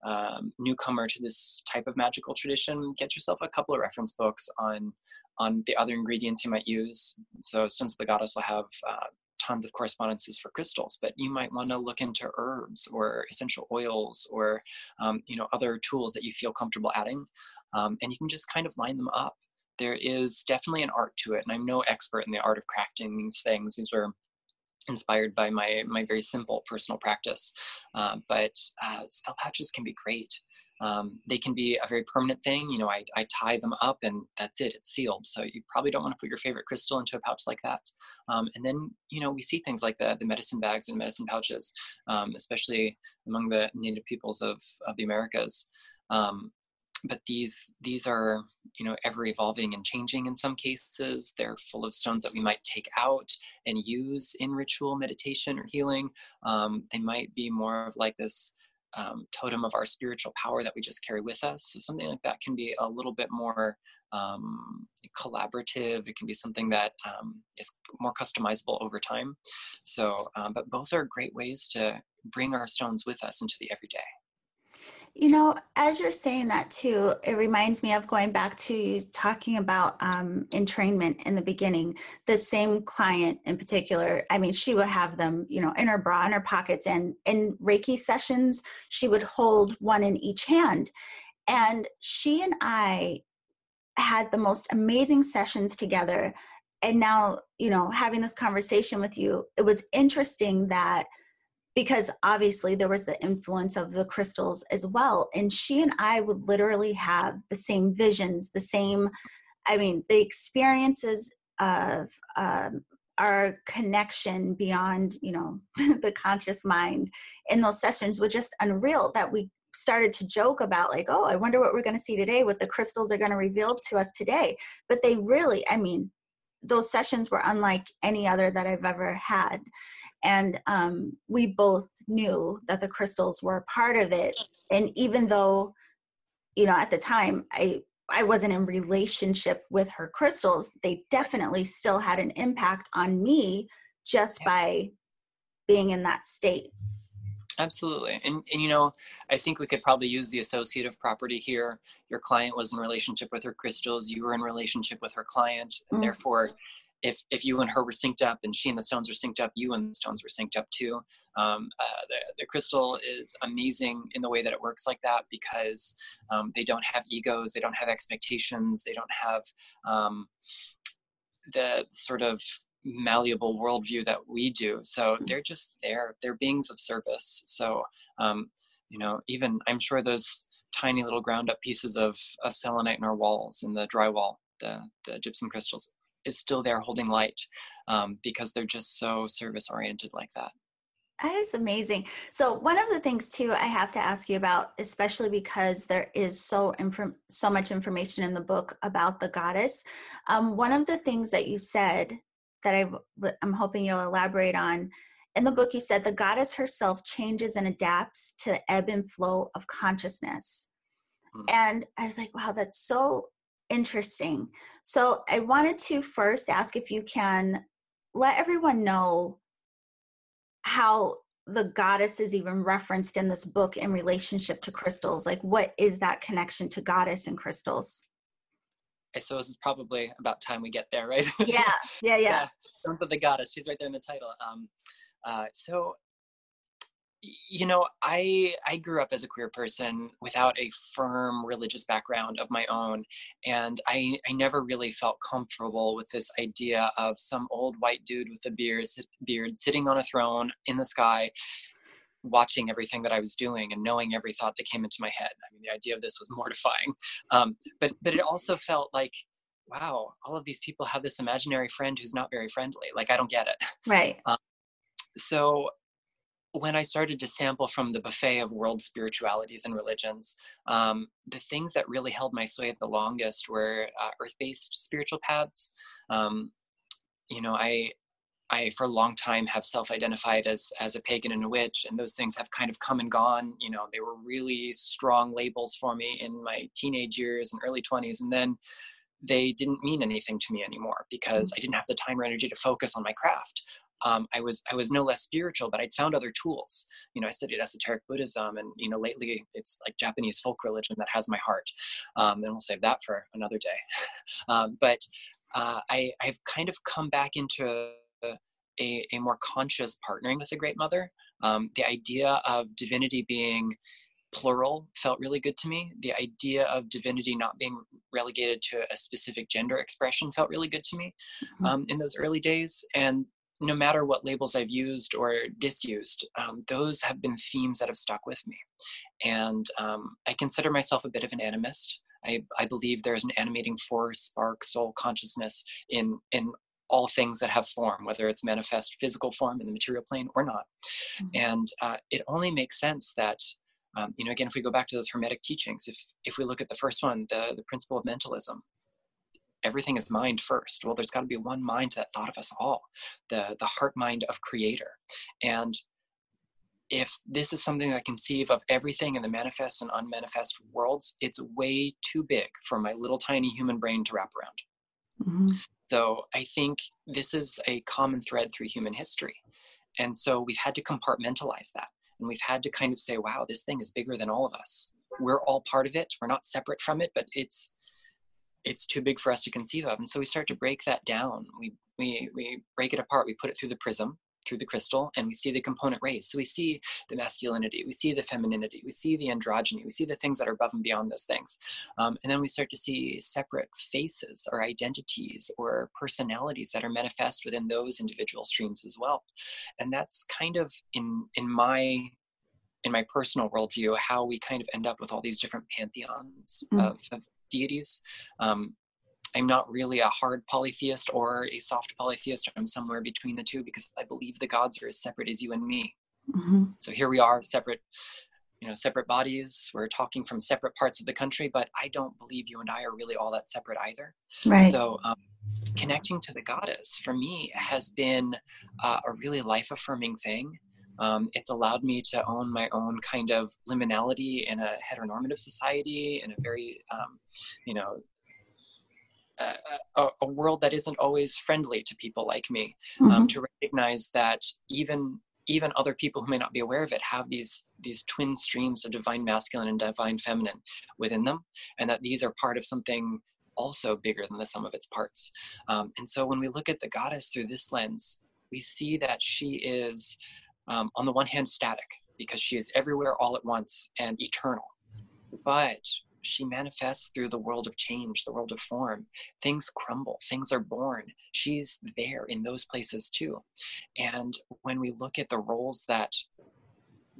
um, newcomer to this type of magical tradition, get yourself a couple of reference books on on the other ingredients you might use. So Stones of the Goddess will have uh, tons of correspondences for crystals, but you might want to look into herbs or essential oils or um, you know other tools that you feel comfortable adding, um, and you can just kind of line them up. There is definitely an art to it, and I'm no expert in the art of crafting these things. These were inspired by my my very simple personal practice, uh, but uh, spell patches can be great. Um, they can be a very permanent thing. You know, I, I tie them up and that's it, it's sealed. So you probably don't want to put your favorite crystal into a pouch like that. Um, and then, you know, we see things like the, the medicine bags and medicine pouches, um, especially among the native peoples of, of the Americas. Um, but these these are you know ever evolving and changing in some cases they're full of stones that we might take out and use in ritual meditation or healing um, they might be more of like this um, totem of our spiritual power that we just carry with us. So something like that can be a little bit more um, collaborative. It can be something that um, is more customizable over time. So um, but both are great ways to bring our stones with us into the everyday you know, as you're saying that too, it reminds me of going back to you talking about um, entrainment in the beginning. The same client in particular, I mean, she would have them, you know, in her bra, in her pockets, and in Reiki sessions, she would hold one in each hand. And she and I had the most amazing sessions together. And now, you know, having this conversation with you, it was interesting that because obviously there was the influence of the crystals as well and she and i would literally have the same visions the same i mean the experiences of um, our connection beyond you know the conscious mind in those sessions were just unreal that we started to joke about like oh i wonder what we're going to see today what the crystals are going to reveal to us today. But they really i mean those sessions were unlike any other that i've ever had and um, we both knew that the crystals were part of it. And even though you know at the time i i wasn't in relationship with her crystals they definitely still had an impact on me just by being in that state. Absolutely. And, and you know i think we could probably use the associative property here. Your client was in relationship with her crystals. You were in relationship with her client. And mm-hmm. therefore if if you and her were synced up and she and the stones were synced up you and the stones were synced up too. Um, uh, the, the crystal is amazing in the way that it works like that because um, they don't have egos they don't have expectations they don't have um, the sort of malleable worldview that we do. So they're just there they're beings of service. So um, you know even i'm sure those tiny little ground up pieces of, of selenite in our walls in the drywall the, the gypsum crystals is still there holding light um, because they're just so service oriented like that. That is amazing. So one of the things too I have to ask you about, especially because there is so inform- so much information in the book about the goddess. Um, one of the things that you said that I, I'm hoping you'll elaborate on in the book, you said the goddess herself changes and adapts to the ebb and flow of consciousness. Mm. And I was like, wow, that's so interesting. So I wanted to first ask if you can let everyone know how the goddess is even referenced in this book in relationship to crystals. Like, what is that connection to goddess and crystals? I suppose it's probably about time we get there, right? Yeah, yeah, yeah. yeah. of the goddess. She's right there in the title. Um, uh, so you know i i grew up as a queer person without a firm religious background of my own and i i never really felt comfortable with this idea of some old white dude with a beard beard sitting on a throne in the sky watching everything that i was doing and knowing every thought that came into my head. I mean the idea of this was mortifying um, but but it also felt like wow all of these people have this imaginary friend who's not very friendly. Like i don't get it. Right. Um, so when I started to sample from the buffet of world spiritualities and religions, um, the things that really held my sway the longest were uh, earth-based spiritual paths. Um, you know, I, I for a long time have self-identified as as a pagan and a witch, and those things have kind of come and gone. You know, they were really strong labels for me in my teenage years and early 20s, and then they didn't mean anything to me anymore because mm. I didn't have the time or energy to focus on my craft um, I was I was no less spiritual, but I'd found other tools. You know, I studied esoteric Buddhism, and you know, lately it's like Japanese folk religion that has my heart. Um, and we'll save that for another day. um, but uh, I I've kind of come back into a, a more conscious partnering with the Great Mother. Um, the idea of divinity being plural felt really good to me. The idea of divinity not being relegated to a specific gender expression felt really good to me mm-hmm. um, in those early days. And no matter what labels I've used or disused, um, those have been themes that have stuck with me. And um, I consider myself a bit of an animist. I, I believe there's an animating force, spark, soul, consciousness in, in all things that have form, whether it's manifest physical form in the material plane or not. Mm-hmm. And uh, it only makes sense that Um, you know, again, if we go back to those Hermetic teachings, if if we look at the first one, the the principle of mentalism, everything is mind first. Well, there's got to be one mind that thought of us all, the the heart mind of Creator, and if this is something that I conceive of everything in the manifest and unmanifest worlds, it's way too big for my little tiny human brain to wrap around. Mm-hmm. So I think this is a common thread through human history. And so we've had to compartmentalize that. And we've had to kind of say, wow, this thing is bigger than all of us. We're all part of it. We're not separate from it, but it's it's too big for us to conceive of. And so we start to break that down. We we we break it apart. We put it through the prism through the crystal and we see the component rays. So we see the masculinity, we see the femininity, we see the androgyny, we see the things that are above and beyond those things. Um, and then we start to see separate faces or identities or personalities that are manifest within those individual streams as well. And that's kind of in in my in my personal worldview how we kind of end up with all these different pantheons mm. of, of deities. Um, I'm not really a hard polytheist or a soft polytheist. I'm somewhere between the two because I believe the gods are as separate as you and me. Mm-hmm. So here we are, separate, you know, separate bodies. We're talking from separate parts of the country, but I don't believe you and I are really all that separate either. Right. So um, connecting to the goddess for me has been uh, a really life affirming thing. Um, it's allowed me to own my own kind of liminality in a heteronormative society in a very um, you know a, a, world that isn't always friendly to people like me um, mm-hmm. um, to recognize that even even other people who may not be aware of it have these these twin streams of divine masculine and divine feminine within them and that these are part of something also bigger than the sum of its parts um, and so when we look at the goddess through this lens we see that she is um, on the one hand static because she is everywhere all at once and eternal but she manifests through the world of change, the world of form. Things crumble, things are born. She's there in those places too. And when we look at the roles that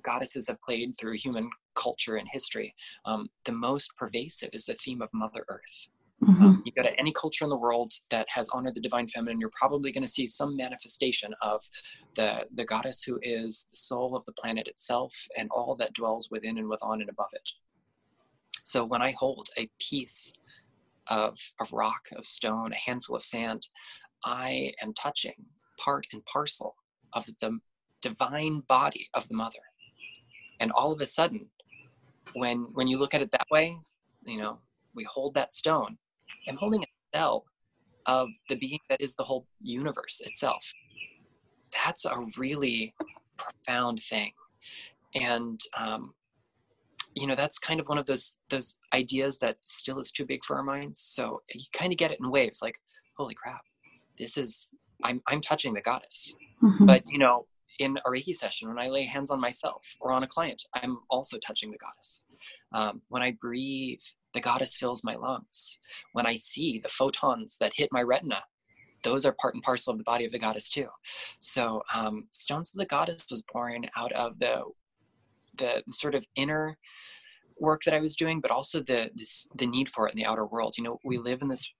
goddesses have played through human culture and history, um, the most pervasive is the theme of Mother Earth. Mm-hmm. Um, you go to any culture in the world that has honored the divine feminine, you're probably going to see some manifestation of the, the goddess who is the soul of the planet itself and all that dwells within and within and above it. So when I hold a piece of, of rock, of stone, a handful of sand, I am touching part and parcel of the divine body of the mother. And all of a sudden, when when you look at it that way, you know, we hold that stone. I'm holding a cell of the being that is the whole universe itself. That's a really profound thing. And um, you know that's kind of one of those those ideas that still is too big for our minds so you kind of get it in waves like holy crap this is i'm i'm touching the goddess mm-hmm. but you know in a reiki session when i lay hands on myself or on a client i'm also touching the goddess um, when i breathe the goddess fills my lungs when i see the photons that hit my retina those are part and parcel of the body of the goddess too so um, stones of the goddess was born out of the the, sort of inner work that I was doing, but also the this, the need for it in the outer world. You know, we live in this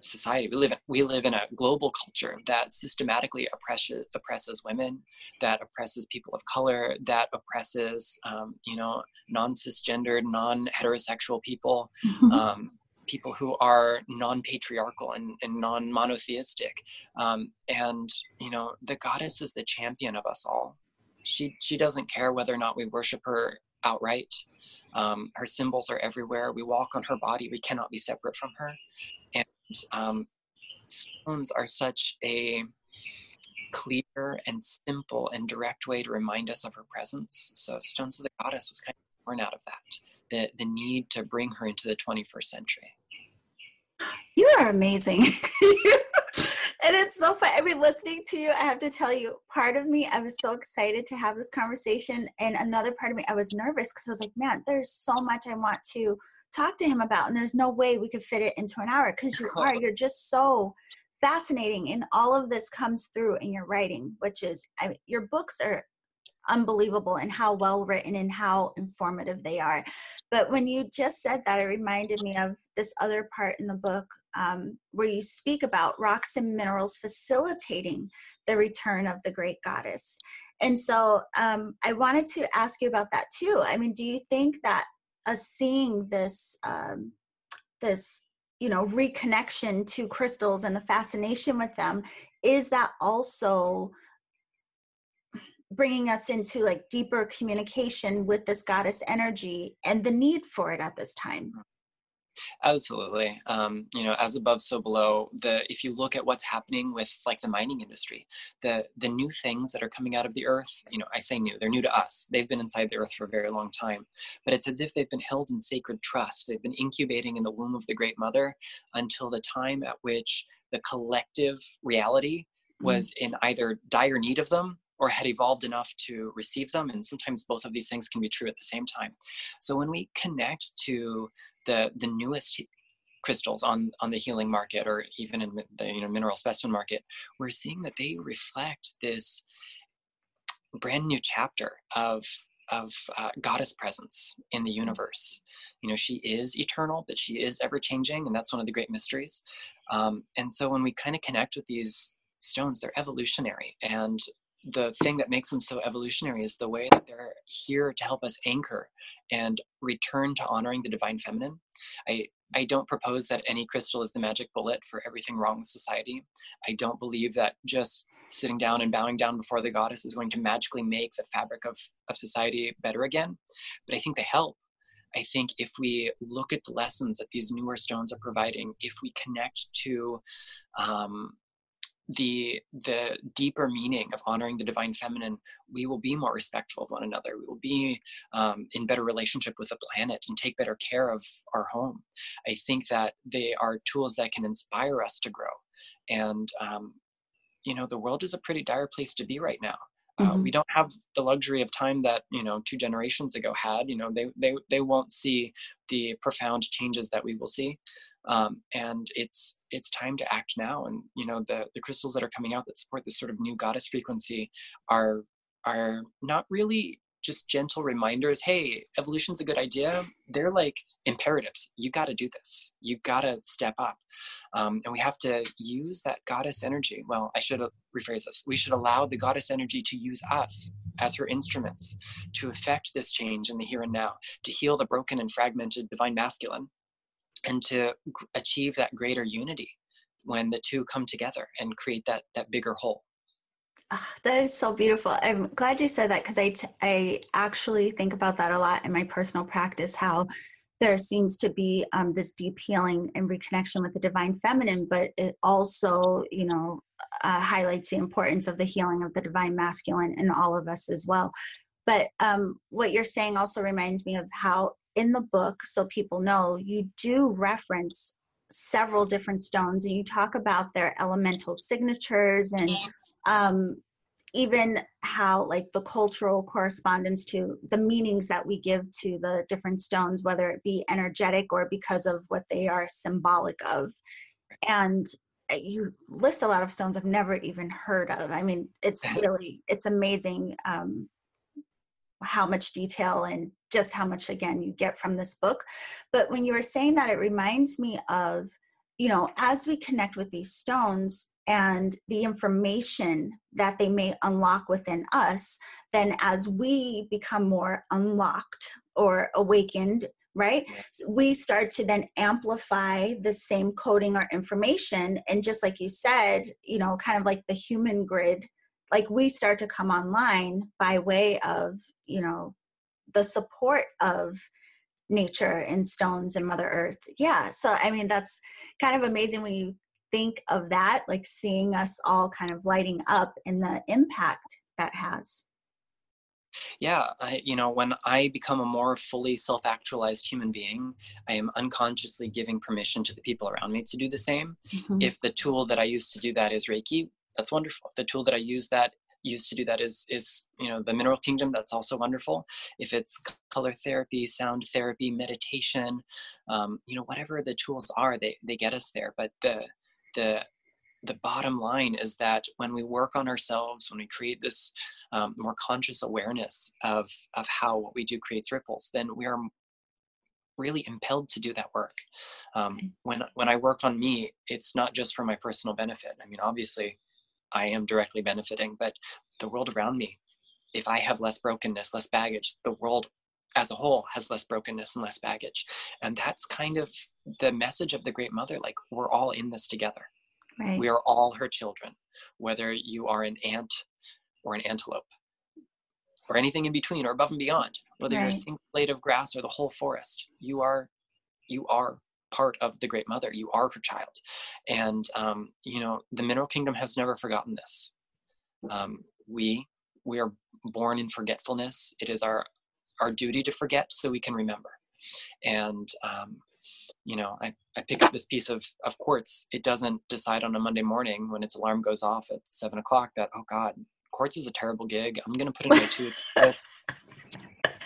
society. We live in, we live in a global culture that systematically oppresses oppresses women, that oppresses people of color, that oppresses um, you know non cisgendered, non heterosexual people. Mm-hmm. Um, people who are non-patriarchal and, and non-monotheistic um, and you know the goddess is the champion of us all she she doesn't care whether or not we worship her outright. Um, her symbols are everywhere. We walk on her body. We cannot be separate from her. Um, stones are such a clear and simple and direct way to remind us of her presence. So Stones of the Goddess was kind of born out of that, the, the need to bring her into the 21st century. You are amazing. and it's so fun. I mean, listening to you, I have to tell you, part of me, I was so excited to have this conversation. And another part of me, I was nervous because I was like, man, there's so much I want to talk to him about. And there's no way we could fit it into an hour because you are, you're just so fascinating. And all of this comes through in your writing, which is, I your books are unbelievable and how well written and how informative they are. But when you just said that, it reminded me of this other part in the book um, where you speak about rocks and minerals facilitating the return of the great goddess. And so um, I wanted to ask you about that too. I mean, do you think that us seeing this um, this you know reconnection to crystals and the fascination with them is that also bringing us into like deeper communication with this goddess energy and the need for it at this time Absolutely. Um, you know, as above, so below. The if you look at what's happening with like the mining industry, the the new things that are coming out of the earth, you know, I say new, they're new to us. They've been inside the earth for a very long time. But it's as if they've been held in sacred trust. They've been incubating in the womb of the great mother until the time at which the collective reality mm-hmm. was in either dire need of them or had evolved enough to receive them. And sometimes both of these things can be true at the same time. So when we connect to the the newest crystals on on the healing market or even in the you know mineral specimen market we're seeing that they reflect this brand new chapter of of uh, goddess presence in the universe. You know she is eternal but she is ever changing and that's one of the great mysteries. Um, and so when we kind of connect with these stones they're evolutionary and the thing that makes them so evolutionary is the way that they're here to help us anchor and return to honoring the divine feminine. I, I don't propose that any crystal is the magic bullet for everything wrong with society. I don't believe that just sitting down and bowing down before the goddess is going to magically make the fabric of, of society better again. But I think they help. I think if we look at the lessons that these newer stones are providing, if we connect to um, the the deeper meaning of honoring the divine feminine we will be more respectful of one another. We will be um, in better relationship with the planet and take better care of our home. I think that they are tools that can inspire us to grow. And um, you know the world is a pretty dire place to be right now. Uh, mm-hmm. we don't have the luxury of time that you know two generations ago had. You know they they, they won't see the profound changes that we will see um, and it's it's time to act now. And you know the the crystals that are coming out that support this sort of new goddess frequency are are not really just gentle reminders hey evolution's a good idea. They're like imperatives. You got to do this. You got to step up. Um, and we have to use that goddess energy. Well i should rephrase this. We should allow the goddess energy to use us as her instruments to effect this change in the here and now to heal the broken and fragmented divine masculine and to achieve that greater unity when the two come together and create that that bigger whole. Oh, that is so beautiful. I'm glad you said that because I, t- I actually think about that a lot in my personal practice how there seems to be um, this deep healing and reconnection with the divine feminine but it also you know uh, highlights the importance of the healing of the divine masculine in all of us as well. But um, what you're saying also reminds me of how in the book, so people know, you do reference several different stones and you talk about their elemental signatures and um, even how like the cultural correspondence to the meanings that we give to the different stones whether it be energetic or because of what they are symbolic of. And uh, you list a lot of stones i've never even heard of. I mean it's really it's amazing um, how much detail and just how much again you get from this book. But when you were saying that it reminds me of you know as we connect with these stones and the information that they may unlock within us then as we become more unlocked or awakened right we start to then amplify the same coding or information. And just like you said you know kind of like the human grid like we start to come online by way of you know the support of nature and stones and mother earth. Yeah so i mean that's kind of amazing when you think of that like seeing us all kind of lighting up and the impact that has. Yeah I, you know when i become a more fully self-actualized human being i am unconsciously giving permission to the people around me to do the same. Mm-hmm. if the tool that i use to do that is reiki that's wonderful. The tool that i use that used to do that is is you know the mineral kingdom that's also wonderful. If it's color therapy sound therapy meditation um, you know whatever the tools are they they get us there. But the the the bottom line is that when we work on ourselves when we create this um, more conscious awareness of of how what we do creates ripples then we are really impelled to do that work. Um, when when i work on me it's not just for my personal benefit. I mean obviously I am directly benefiting, but the world around me if I have less brokenness, less baggage, the world as a whole has less brokenness and less baggage. And that's kind of the message of the Great Mother like, we're all in this together. Right. We are all her children, whether you are an ant or an antelope or anything in between or above and beyond, whether right. you're a single blade of grass or the whole forest, you are, you are part of the Great Mother. You are her child. And, um, you know, the mineral kingdom has never forgotten this. Um, we, we are born in forgetfulness. It is our, our duty to forget so we can remember. And, um, you know, I, I pick up this piece of, of quartz. It doesn't decide on a Monday morning when its alarm goes off at seven o'clock that, oh God, quartz is a terrible gig. I'm going to put in my two.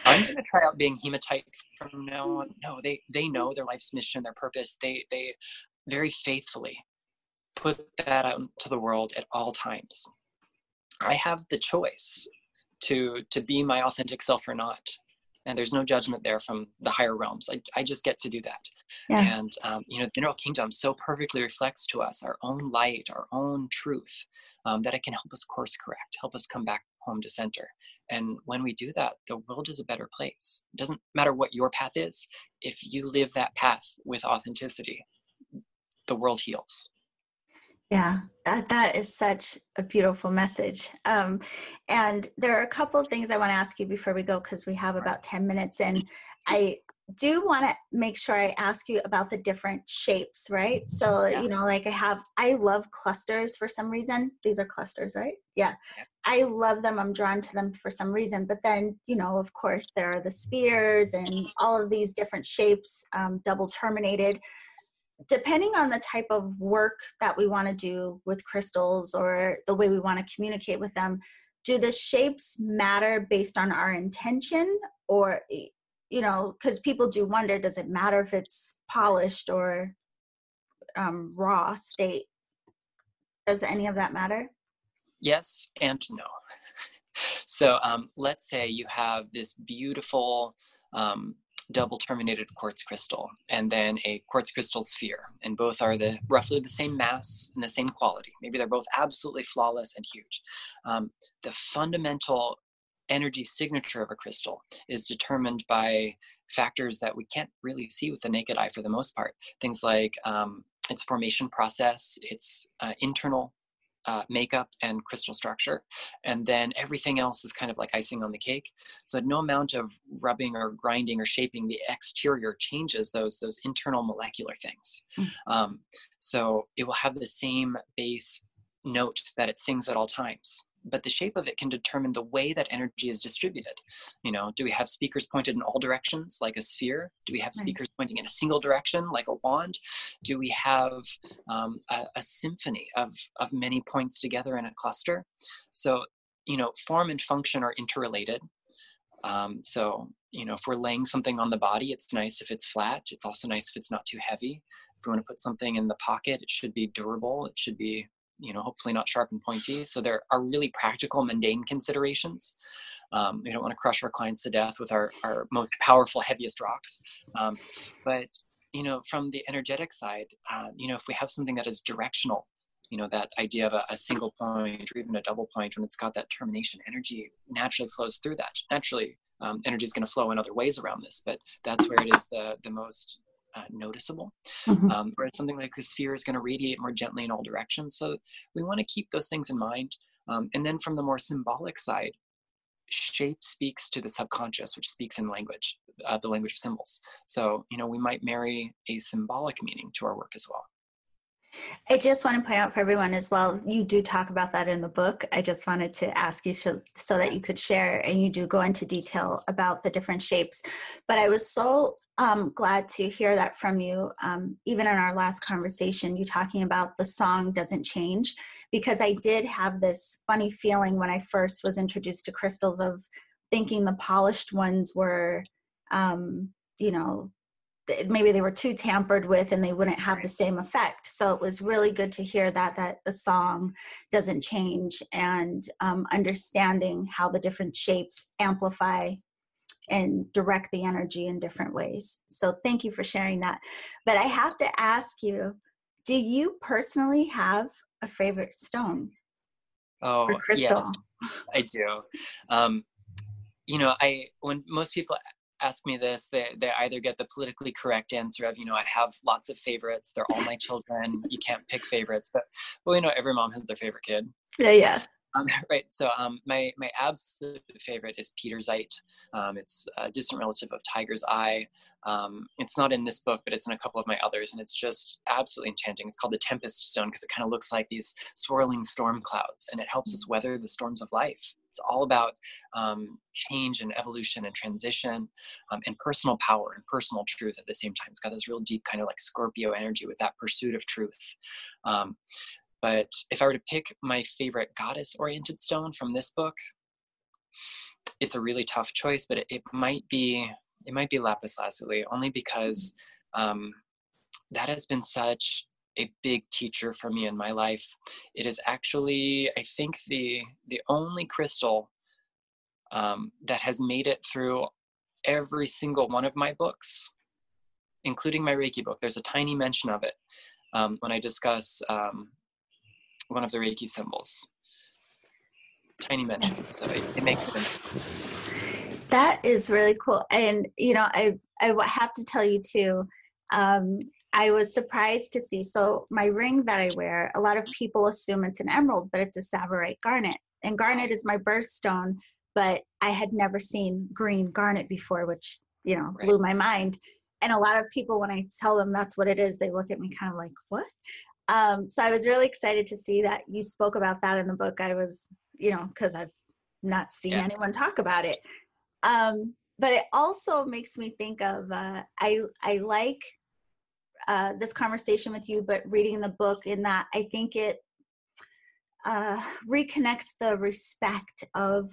I'm going to try out being hematite from now on. No, they, they know their life's mission, their purpose. They, they very faithfully put that out into the world at all times. I have the choice to, to be my authentic self or not and there's no judgment there from the higher realms. I, I just get to do that. Yeah. And, um, you know, the mineral kingdom so perfectly reflects to us our own light, our own truth, um, that it can help us course correct, help us come back home to center. And when we do that, the world is a better place. It doesn't matter what your path is. If you live that path with authenticity, the world heals. Yeah, that, that is such a beautiful message. Um, and there are a couple of things I want to ask you before we go because we have about 10 minutes. And I do want to make sure I ask you about the different shapes, right? So, yeah. you know, like I have, I love clusters for some reason. These are clusters, right? Yeah. I love them. I'm drawn to them for some reason. But then, you know, of course, there are the spheres and all of these different shapes, um, double terminated depending on the type of work that we want to do with crystals or the way we want to communicate with them do the shapes matter based on our intention or you know because people do wonder does it matter if it's polished or um, raw state does any of that matter yes and no. So um, let's say you have this beautiful um, double terminated quartz crystal and then a quartz crystal sphere and both are the roughly the same mass and the same quality. Maybe they're both absolutely flawless and huge. Um, the fundamental energy signature of a crystal is determined by factors that we can't really see with the naked eye for the most part. Things like um, its formation process its uh, internal uh, makeup and crystal structure. And then everything else is kind of like icing on the cake. So no amount of rubbing or grinding or shaping the exterior changes those, those internal molecular things. Mm. Um, so it will have the same base note that it sings at all times but the shape of it can determine the way that energy is distributed. You know, do we have speakers pointed in all directions like a sphere? Do we have speakers pointing in a single direction like a wand? Do we have um, a, a, symphony of, of many points together in a cluster? So, you know, form and function are interrelated. Um, so, you know, if we're laying something on the body, it's nice if it's flat. It's also nice if it's not too heavy. If we want to put something in the pocket, it should be durable. It should be you know hopefully not sharp and pointy. So there are really practical mundane considerations. Um, we don't want to crush our clients to death with our, our most powerful heaviest rocks. Um, but you know from the energetic side uh, you know if we have something that is directional you know that idea of a, a, single point or even a double point when it's got that termination energy naturally flows through that. Naturally um, energy is going to flow in other ways around this but that's where it is the the most uh, noticeable. Mm-hmm. Um, whereas something like the sphere is going to radiate more gently in all directions. So we want to keep those things in mind. Um, and then from the more symbolic side, shape speaks to the subconscious, which speaks in language, uh, the language of symbols. So, you know, we might marry a symbolic meaning to our work as well. I just want to point out for everyone as well, you do talk about that in the book. I just wanted to ask you so, so that you could share, and you do go into detail about the different shapes. But I was so um, glad to hear that from you. Um, even in our last conversation, you talking about the song doesn't change, because I did have this funny feeling when I first was introduced to crystals of thinking the polished ones were, um, you know, maybe they were too tampered with and they wouldn't have the same effect so it was really good to hear that that the song doesn't change and um, understanding how the different shapes amplify and direct the energy in different ways so thank you for sharing that but i have to ask you do you personally have a favorite stone Oh, yes, I do. Um, you know, I when most people ask me this, they they either get the politically correct answer of, you know, I have lots of favorites. They're all my children. You can't pick favorites. But well, you know, every mom has their favorite kid. Yeah, yeah. Um, right. So um, my my absolute favorite is Pietersite. Um, it's a distant relative of Tiger's Eye. Um, it's not in this book, but it's in a couple of my others, and it's just absolutely enchanting. It's called the Tempest Stone because it kind of looks like these swirling storm clouds, and it helps us weather the storms of life. It's all about um, change and evolution and transition, um, and personal power and personal truth at the same time. It's got this real deep kind of like Scorpio energy with that pursuit of truth. But if I were to pick my favorite goddess oriented stone from this book, it's a really tough choice, but it, it might be it might be lapis lazuli only because um, that has been such a big teacher for me in my life. It is actually, I think, the the only crystal um, that has made it through every single one of my books, including my Reiki book. There's a tiny mention of it um, when I discuss um, one of the Reiki symbols. Tiny mention, so it, it makes sense. That is really cool, and you know, I I have to tell you too. Um, I was surprised to see. So my ring that I wear, a lot of people assume it's an emerald, but it's a tsavorite garnet, and garnet is my birthstone. But I had never seen green garnet before, which you know blew my mind. And a lot of people, when I tell them that's what it is, they look at me kind of like, "What?" Um, so I was really excited to see that you spoke about that in the book. I was, you know, because I've not seen yeah. anyone talk about it. Um, but it also makes me think of uh, I I like uh, this conversation with you, but reading the book in that I think it uh, reconnects the respect of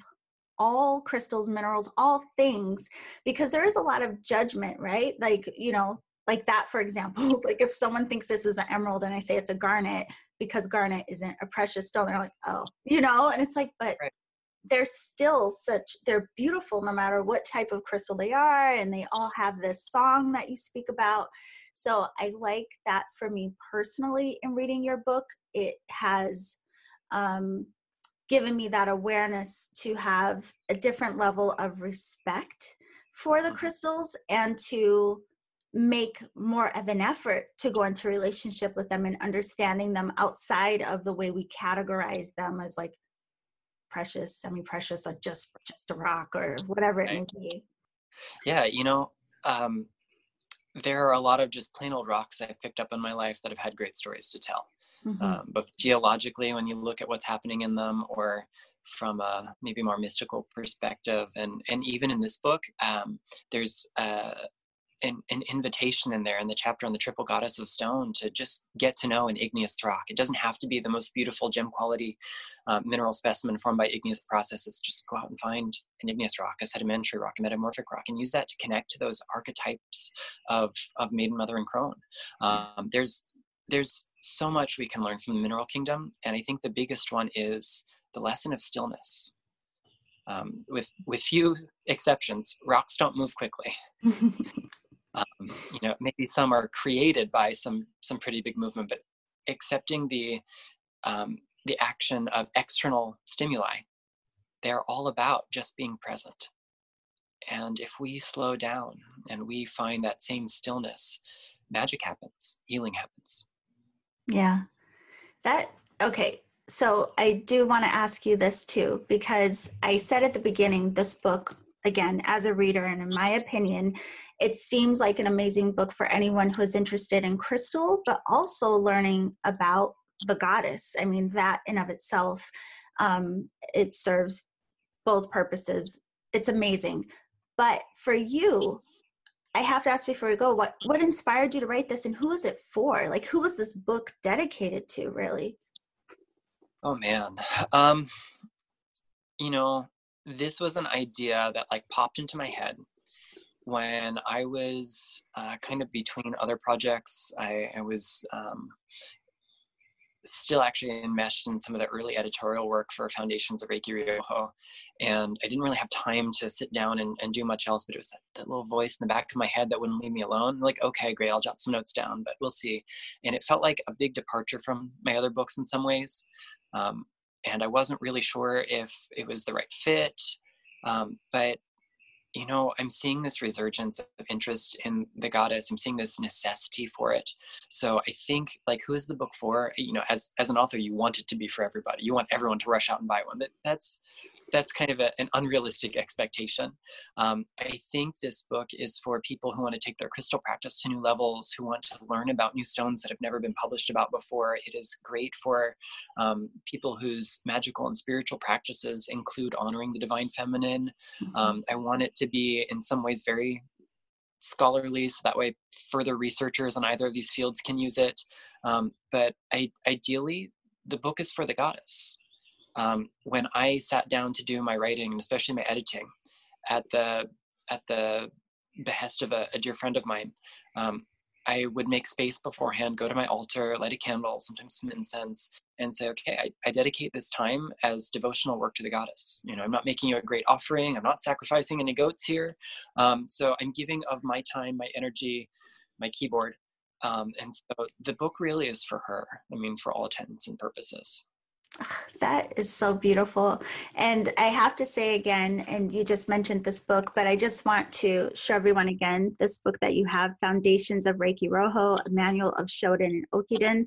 all crystals, minerals, all things, because there is a lot of judgment, right? Like you know, like that for example like if someone thinks this is an emerald and i say it's a garnet because garnet isn't a precious stone they're like oh you know and it's like but right. they're still such they're beautiful no matter what type of crystal they are and they all have this song that you speak about so i like that for me personally in reading your book it has um, given me that awareness to have a different level of respect for the mm-hmm. crystals and to make more of an effort to go into relationship with them and understanding them outside of the way we categorize them as like precious semi-precious or just just a rock or whatever it may be. Yeah you know um, there are a lot of just plain old rocks i've picked up in my life that have had great stories to tell. Mm-hmm. um, both geologically when you look at what's happening in them or from a maybe more mystical perspective and and even in this book um, there's uh, an, an, invitation in there in the chapter on the triple goddess of stone to just get to know an igneous rock. It doesn't have to be the most beautiful gem quality uh, mineral specimen formed by igneous processes. Just go out and find an igneous rock, a sedimentary rock, a metamorphic rock, and use that to connect to those archetypes of, of maiden, mother, and crone. Um, there's there's so much we can learn from the mineral kingdom, and I think the biggest one is the lesson of stillness. Um, with with few exceptions, rocks don't move quickly. um, you know maybe some are created by some some pretty big movement but accepting the um, the action of external stimuli they're all about just being present. And if we slow down and we find that same stillness magic happens healing happens. Yeah. That okay so i do want to ask you this too because i said at the beginning this book again as a reader and in my opinion it seems like an amazing book for anyone who's interested in crystal but also learning about the goddess. I mean that in of itself um, it serves both purposes. It's amazing. But for you i have to ask before we go what what inspired you to write this and who is it for? Like who was this book dedicated to really? Oh man. Um you know this was an idea that like popped into my head when I was uh, kind of between other projects. I, I was um, still actually enmeshed in some of the early editorial work for Foundations of Reiki Ryoho. And I didn't really have time to sit down and, and do much else, but it was that, that, little voice in the back of my head that wouldn't leave me alone. like, okay, great, I'll jot some notes down, but we'll see. And it felt like a big departure from my other books in some ways. Um, and I wasn't really sure if it was the right fit. Um, but you know, I'm seeing this resurgence of interest in the goddess. I'm seeing this necessity for it. So I think, like, who is the book for? You know, as as an author, you want it to be for everybody. You want everyone to rush out and buy one. But that's that's kind of a, an unrealistic expectation. Um, I think this book is for people who want to take their crystal practice to new levels, who want to learn about new stones that have never been published about before. It is great for um, people whose magical and spiritual practices include honoring the divine feminine. Mm-hmm. Um, I want it to be, in some ways, very scholarly so that way further researchers on either of these fields can use it. Um, but I, ideally the book is for the goddess. Um, when I sat down to do my writing and especially my editing at the at the behest of a, a dear friend of mine, um, I would make space beforehand, go to my altar, light a candle, sometimes some incense, and say, okay, I, I, dedicate this time as devotional work to the goddess. You know, I'm not making you a great offering. I'm not sacrificing any goats here. Um, so I'm giving of my time, my energy, my keyboard. Um, and so the book really is for her. I mean, for all intents and purposes. That is so beautiful. And I have to say again, and you just mentioned this book, but I just want to show everyone again this book that you have Foundations of Reiki Ryoho, a manual of Shoden and Okuden.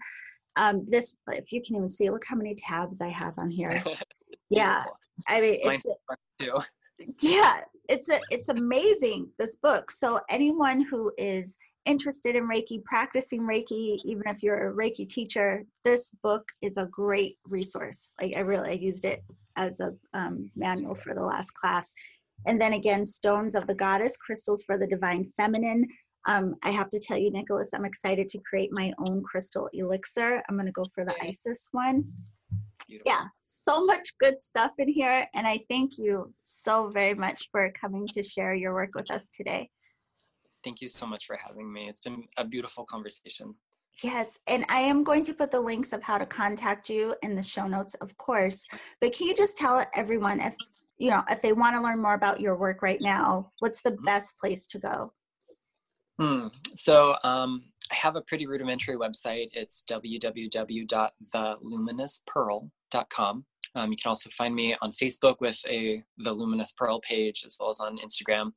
Um, this, if you can even see, look how many tabs I have on here. yeah. I mean, it's, yeah, it's a, it's amazing, this book. So anyone who is interested in Reiki, practicing Reiki, even if you're a Reiki teacher, this book is a great resource. Like I really I used it as a um, manual for the last class. And then again, Stones of the Goddess, Crystals for the Divine Feminine. Um, I have to tell you, Nicholas, I'm excited to create my own crystal elixir. I'm going to go for the Isis one. Beautiful. Yeah, so much good stuff in here. And I thank you so very much for coming to share your work with us today. Thank you so much for having me. It's been a beautiful conversation. Yes, and I am going to put the links of how to contact you in the show notes, of course. But can you just tell everyone if you know if they want to learn more about your work right now, what's the mm-hmm. best place to go? Hmm. So um, I have a pretty rudimentary website. It's www.theluminouspearl.com. Um, you can also find me on Facebook with a the Luminous Pearl page, as well as on Instagram.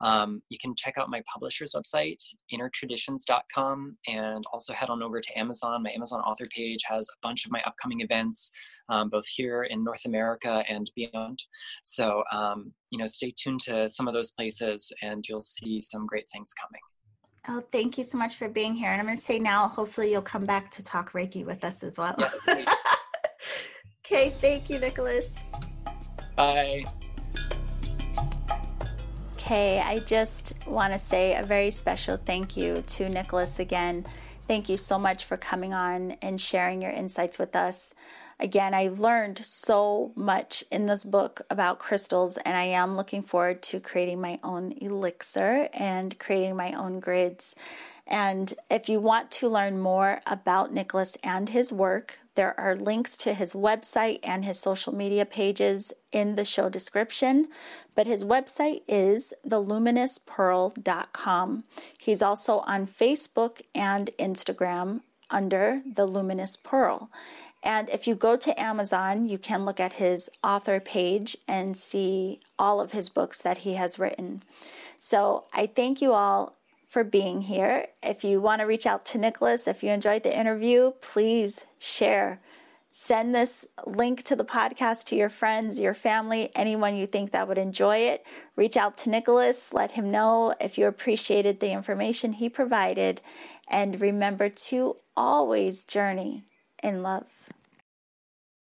Um, you can check out my publisher's website, innertraditions.com, and also head on over to Amazon. My Amazon author page has a bunch of my upcoming events, um, both here in North America and beyond. So, um, you know, stay tuned to some of those places and you'll see some great things coming. Oh, thank you so much for being here. And I'm going to say now, hopefully, you'll come back to talk Reiki with us as well. Yes, okay, thank you, Nicholas. Bye. Okay, I just want to say a very special thank you to Nicholas again. Thank you so much for coming on and sharing your insights with us. Again, I learned so much in this book about crystals, and I am looking forward to creating my own elixir and creating my own grids. And if you want to learn more about Nicholas and his work, there are links to his website and his social media pages in the show description. But his website is theluminouspearl.com. He's also on Facebook and Instagram under The Luminous Pearl. And if you go to Amazon, you can look at his author page and see all of his books that he has written. So I thank you all for being here. If you want to reach out to Nicholas, if you enjoyed the interview, please share. Send this link to the podcast to your friends, your family, anyone you think that would enjoy it. Reach out to Nicholas, let him know if you appreciated the information he provided, and remember to always journey in love.